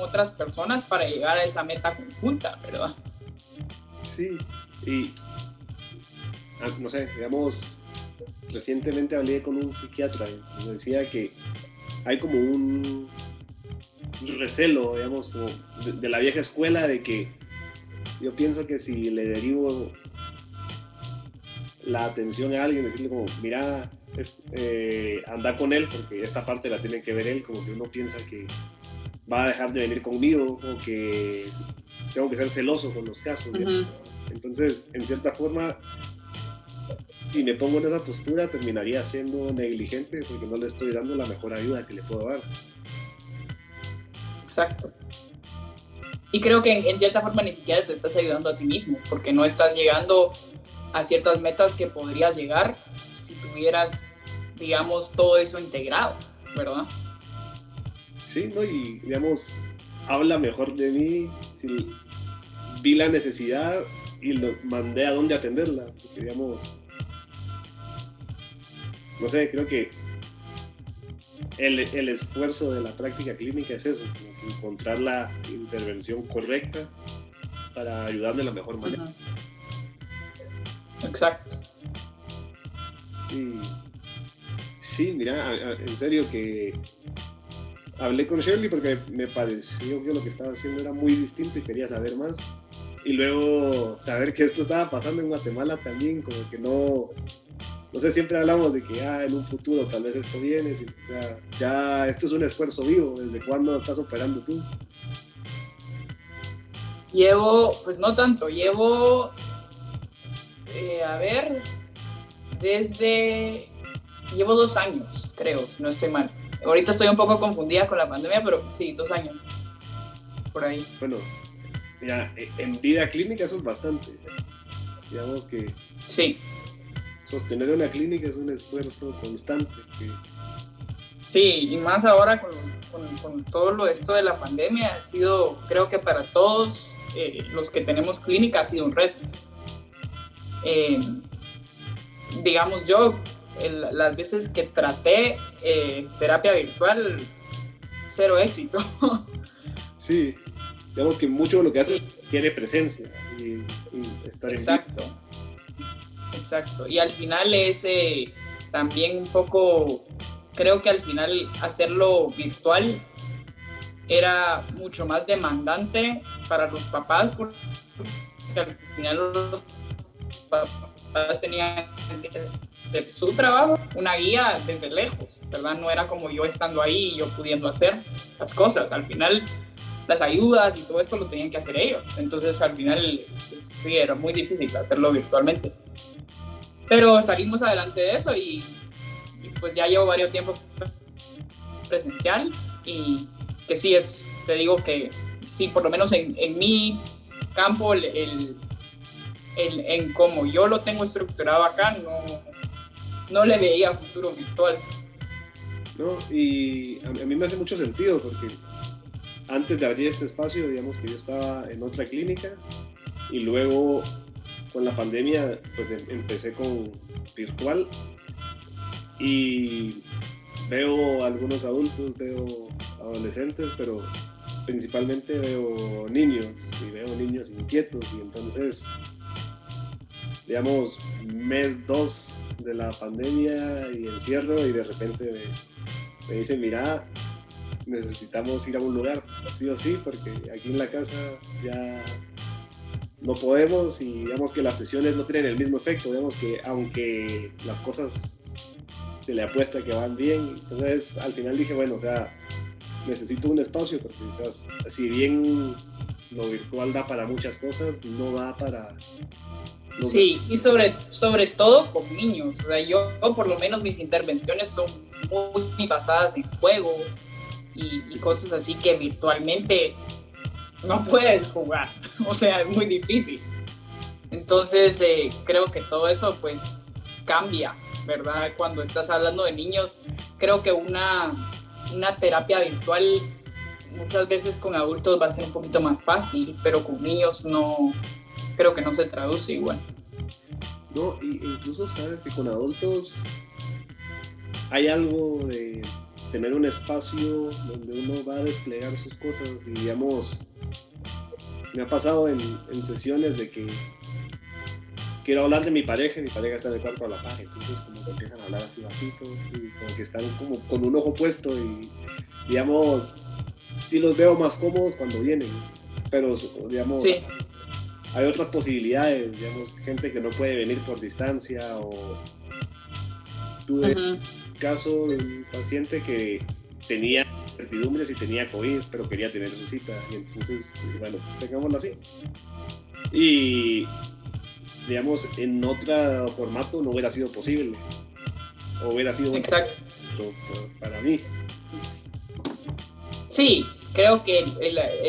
otras personas para llegar a esa meta conjunta, ¿verdad? Sí, y ah, no sé, digamos, recientemente hablé con un psiquiatra y me decía que hay como un recelo, digamos, como de, la vieja escuela de que yo pienso que si le derivo la atención a alguien, decirle como, mira, eh, anda con él, porque esta parte la tiene que ver él, como que uno piensa que va a dejar de venir conmigo o que tengo que ser celoso con los casos. Entonces, en cierta forma, si me pongo en esa postura, terminaría siendo negligente porque no le estoy dando la mejor ayuda que le puedo dar. Exacto. Y creo que en, cierta forma ni siquiera te estás ayudando a ti mismo, porque no estás llegando a ciertas metas que podrías llegar si tuvieras, digamos, todo eso integrado, ¿verdad? Sí, ¿no? Y, digamos, habla mejor de mí si vi la necesidad y lo mandé a dónde atenderla. Porque, digamos, no sé, creo que el, el, esfuerzo de la práctica clínica es eso, encontrar la intervención correcta para ayudar de la mejor manera. Exacto. Y, sí, mira, en serio que hablé con Shirley porque me pareció que lo que estaba haciendo era muy distinto y quería saber más. Y luego saber que esto estaba pasando en Guatemala también, como que no, no sé, siempre hablamos de que ah, en un futuro tal vez esto viene, ya, esto es un esfuerzo vivo, ¿desde cuándo estás operando tú? Llevo, pues no tanto, llevo, eh, a ver, desde, llevo dos años, creo, si no estoy mal. Ahorita estoy un poco confundida con la pandemia, pero sí, dos años. Por ahí. Bueno, ya, e, en vida clínica eso es bastante. Digamos que. Sí. Sostener una clínica es un esfuerzo constante. Sí, y más ahora con, con, todo lo esto de la pandemia, ha sido, creo que para todos eh, los que tenemos clínica ha sido un reto. Eh, digamos, yo las veces que traté eh, terapia virtual, cero éxito. Sí, digamos que mucho de lo que hace tiene presencia y, estar Exacto. Exacto. Y al final es eh, también un poco, creo que al final hacerlo virtual era mucho más demandante para los papás porque al final los papás tenían que de su trabajo, una guía desde lejos, ¿verdad? No era como yo estando ahí y yo pudiendo hacer las cosas. Al final, las ayudas y todo esto lo tenían que hacer ellos. Entonces, al final, sí, era muy difícil hacerlo virtualmente. Pero salimos adelante de eso y, pues ya llevo varios tiempos presencial y que sí es, te digo que sí, por lo menos en, en mi campo, el, el, en cómo yo lo tengo estructurado acá, no, no le veía futuro virtual. No, y a, mí me hace mucho sentido porque antes de abrir este espacio, digamos que yo estaba en otra clínica y luego con la pandemia pues em, empecé con virtual y veo algunos adultos, veo adolescentes, pero principalmente veo niños y veo niños inquietos y entonces, digamos, mes dos de la pandemia y encierro y de repente me, dicen, mira, necesitamos ir a un lugar, sí o sí, porque aquí en la casa ya no podemos y digamos que las sesiones no tienen el mismo efecto, digamos que aunque las cosas se le apuesta que van bien, entonces al final dije, bueno, o sea, necesito un espacio porque si bien lo virtual da para muchas cosas, no da para... sí, y sobre, sobre todo con niños, o sea, yo, por lo menos mis intervenciones son muy basadas en juego y, y cosas así que virtualmente no puedes jugar, o sea, es muy difícil. Entonces, eh, creo que todo eso pues cambia, ¿verdad? Cuando estás hablando de niños, creo que una, una terapia virtual muchas veces con adultos va a ser un poquito más fácil, pero con niños no, creo que no se traduce igual. No, incluso sabes que con adultos hay algo de tener un espacio donde uno va a desplegar sus cosas y digamos, me ha pasado en, en sesiones de que quiero hablar de mi pareja y mi pareja está en el cuarto a la par, entonces como que empiezan a hablar así bajito y como que están como con un ojo puesto y digamos, sí los veo más cómodos cuando vienen, pero digamos, hay otras posibilidades, digamos, gente que no puede venir por distancia o tuve caso de un paciente que tenía certidumbres y tenía COVID, pero quería tener su cita. Y entonces, bueno, tengámoslo así. Y digamos, en otro formato no hubiera sido posible. O hubiera sido Exacto. para mí. Sí, creo que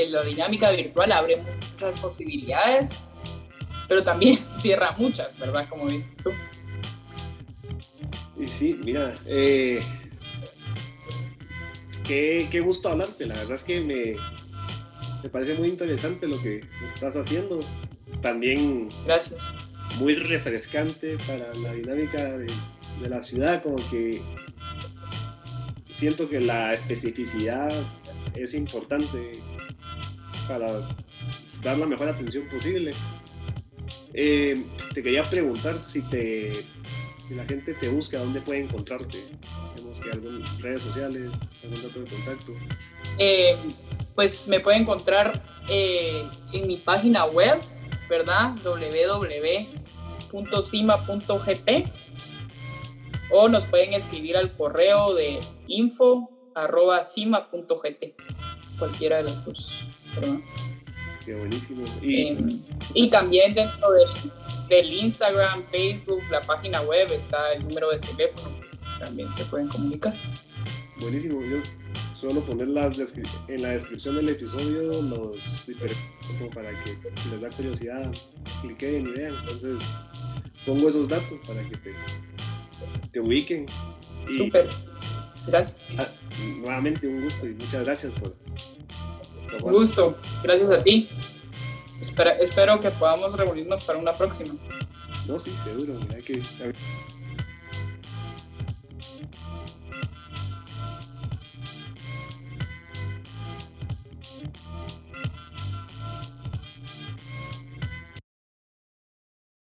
la dinámica virtual abre muchas posibilidades, pero también cierra muchas, ¿verdad? Como dices tú. Y sí, mira, eh, qué, qué, gusto hablarte. La verdad es que me, me parece muy interesante lo que estás haciendo. También Gracias. muy refrescante para la dinámica de, de la ciudad, como que siento que la especificidad es importante para dar la mejor atención posible. Eh, te quería preguntar si te la gente te busca, ¿dónde puede encontrarte? Tenemos que algunas redes sociales, algún dato de contacto. Eh, pues me puede encontrar eh, en mi página web, ¿verdad? www.cima.gt o nos pueden escribir al correo de info.cima.gt, cualquiera de las dos, ¿verdad? Qué buenísimo. Y, eh, y también dentro del, del, Instagram, Facebook, la página web está el número de teléfono, también se pueden comunicar. Buenísimo. Yo suelo poner las en la descripción del episodio los para que si les da curiosidad cliquen y vean. Entonces pongo esos datos para que te, te ubiquen. Súper. Gracias. Ah, nuevamente un gusto y muchas gracias por, un gusto, gracias a ti. Espero, espero que podamos reunirnos para una próxima. No, sí, seguro. Hay que,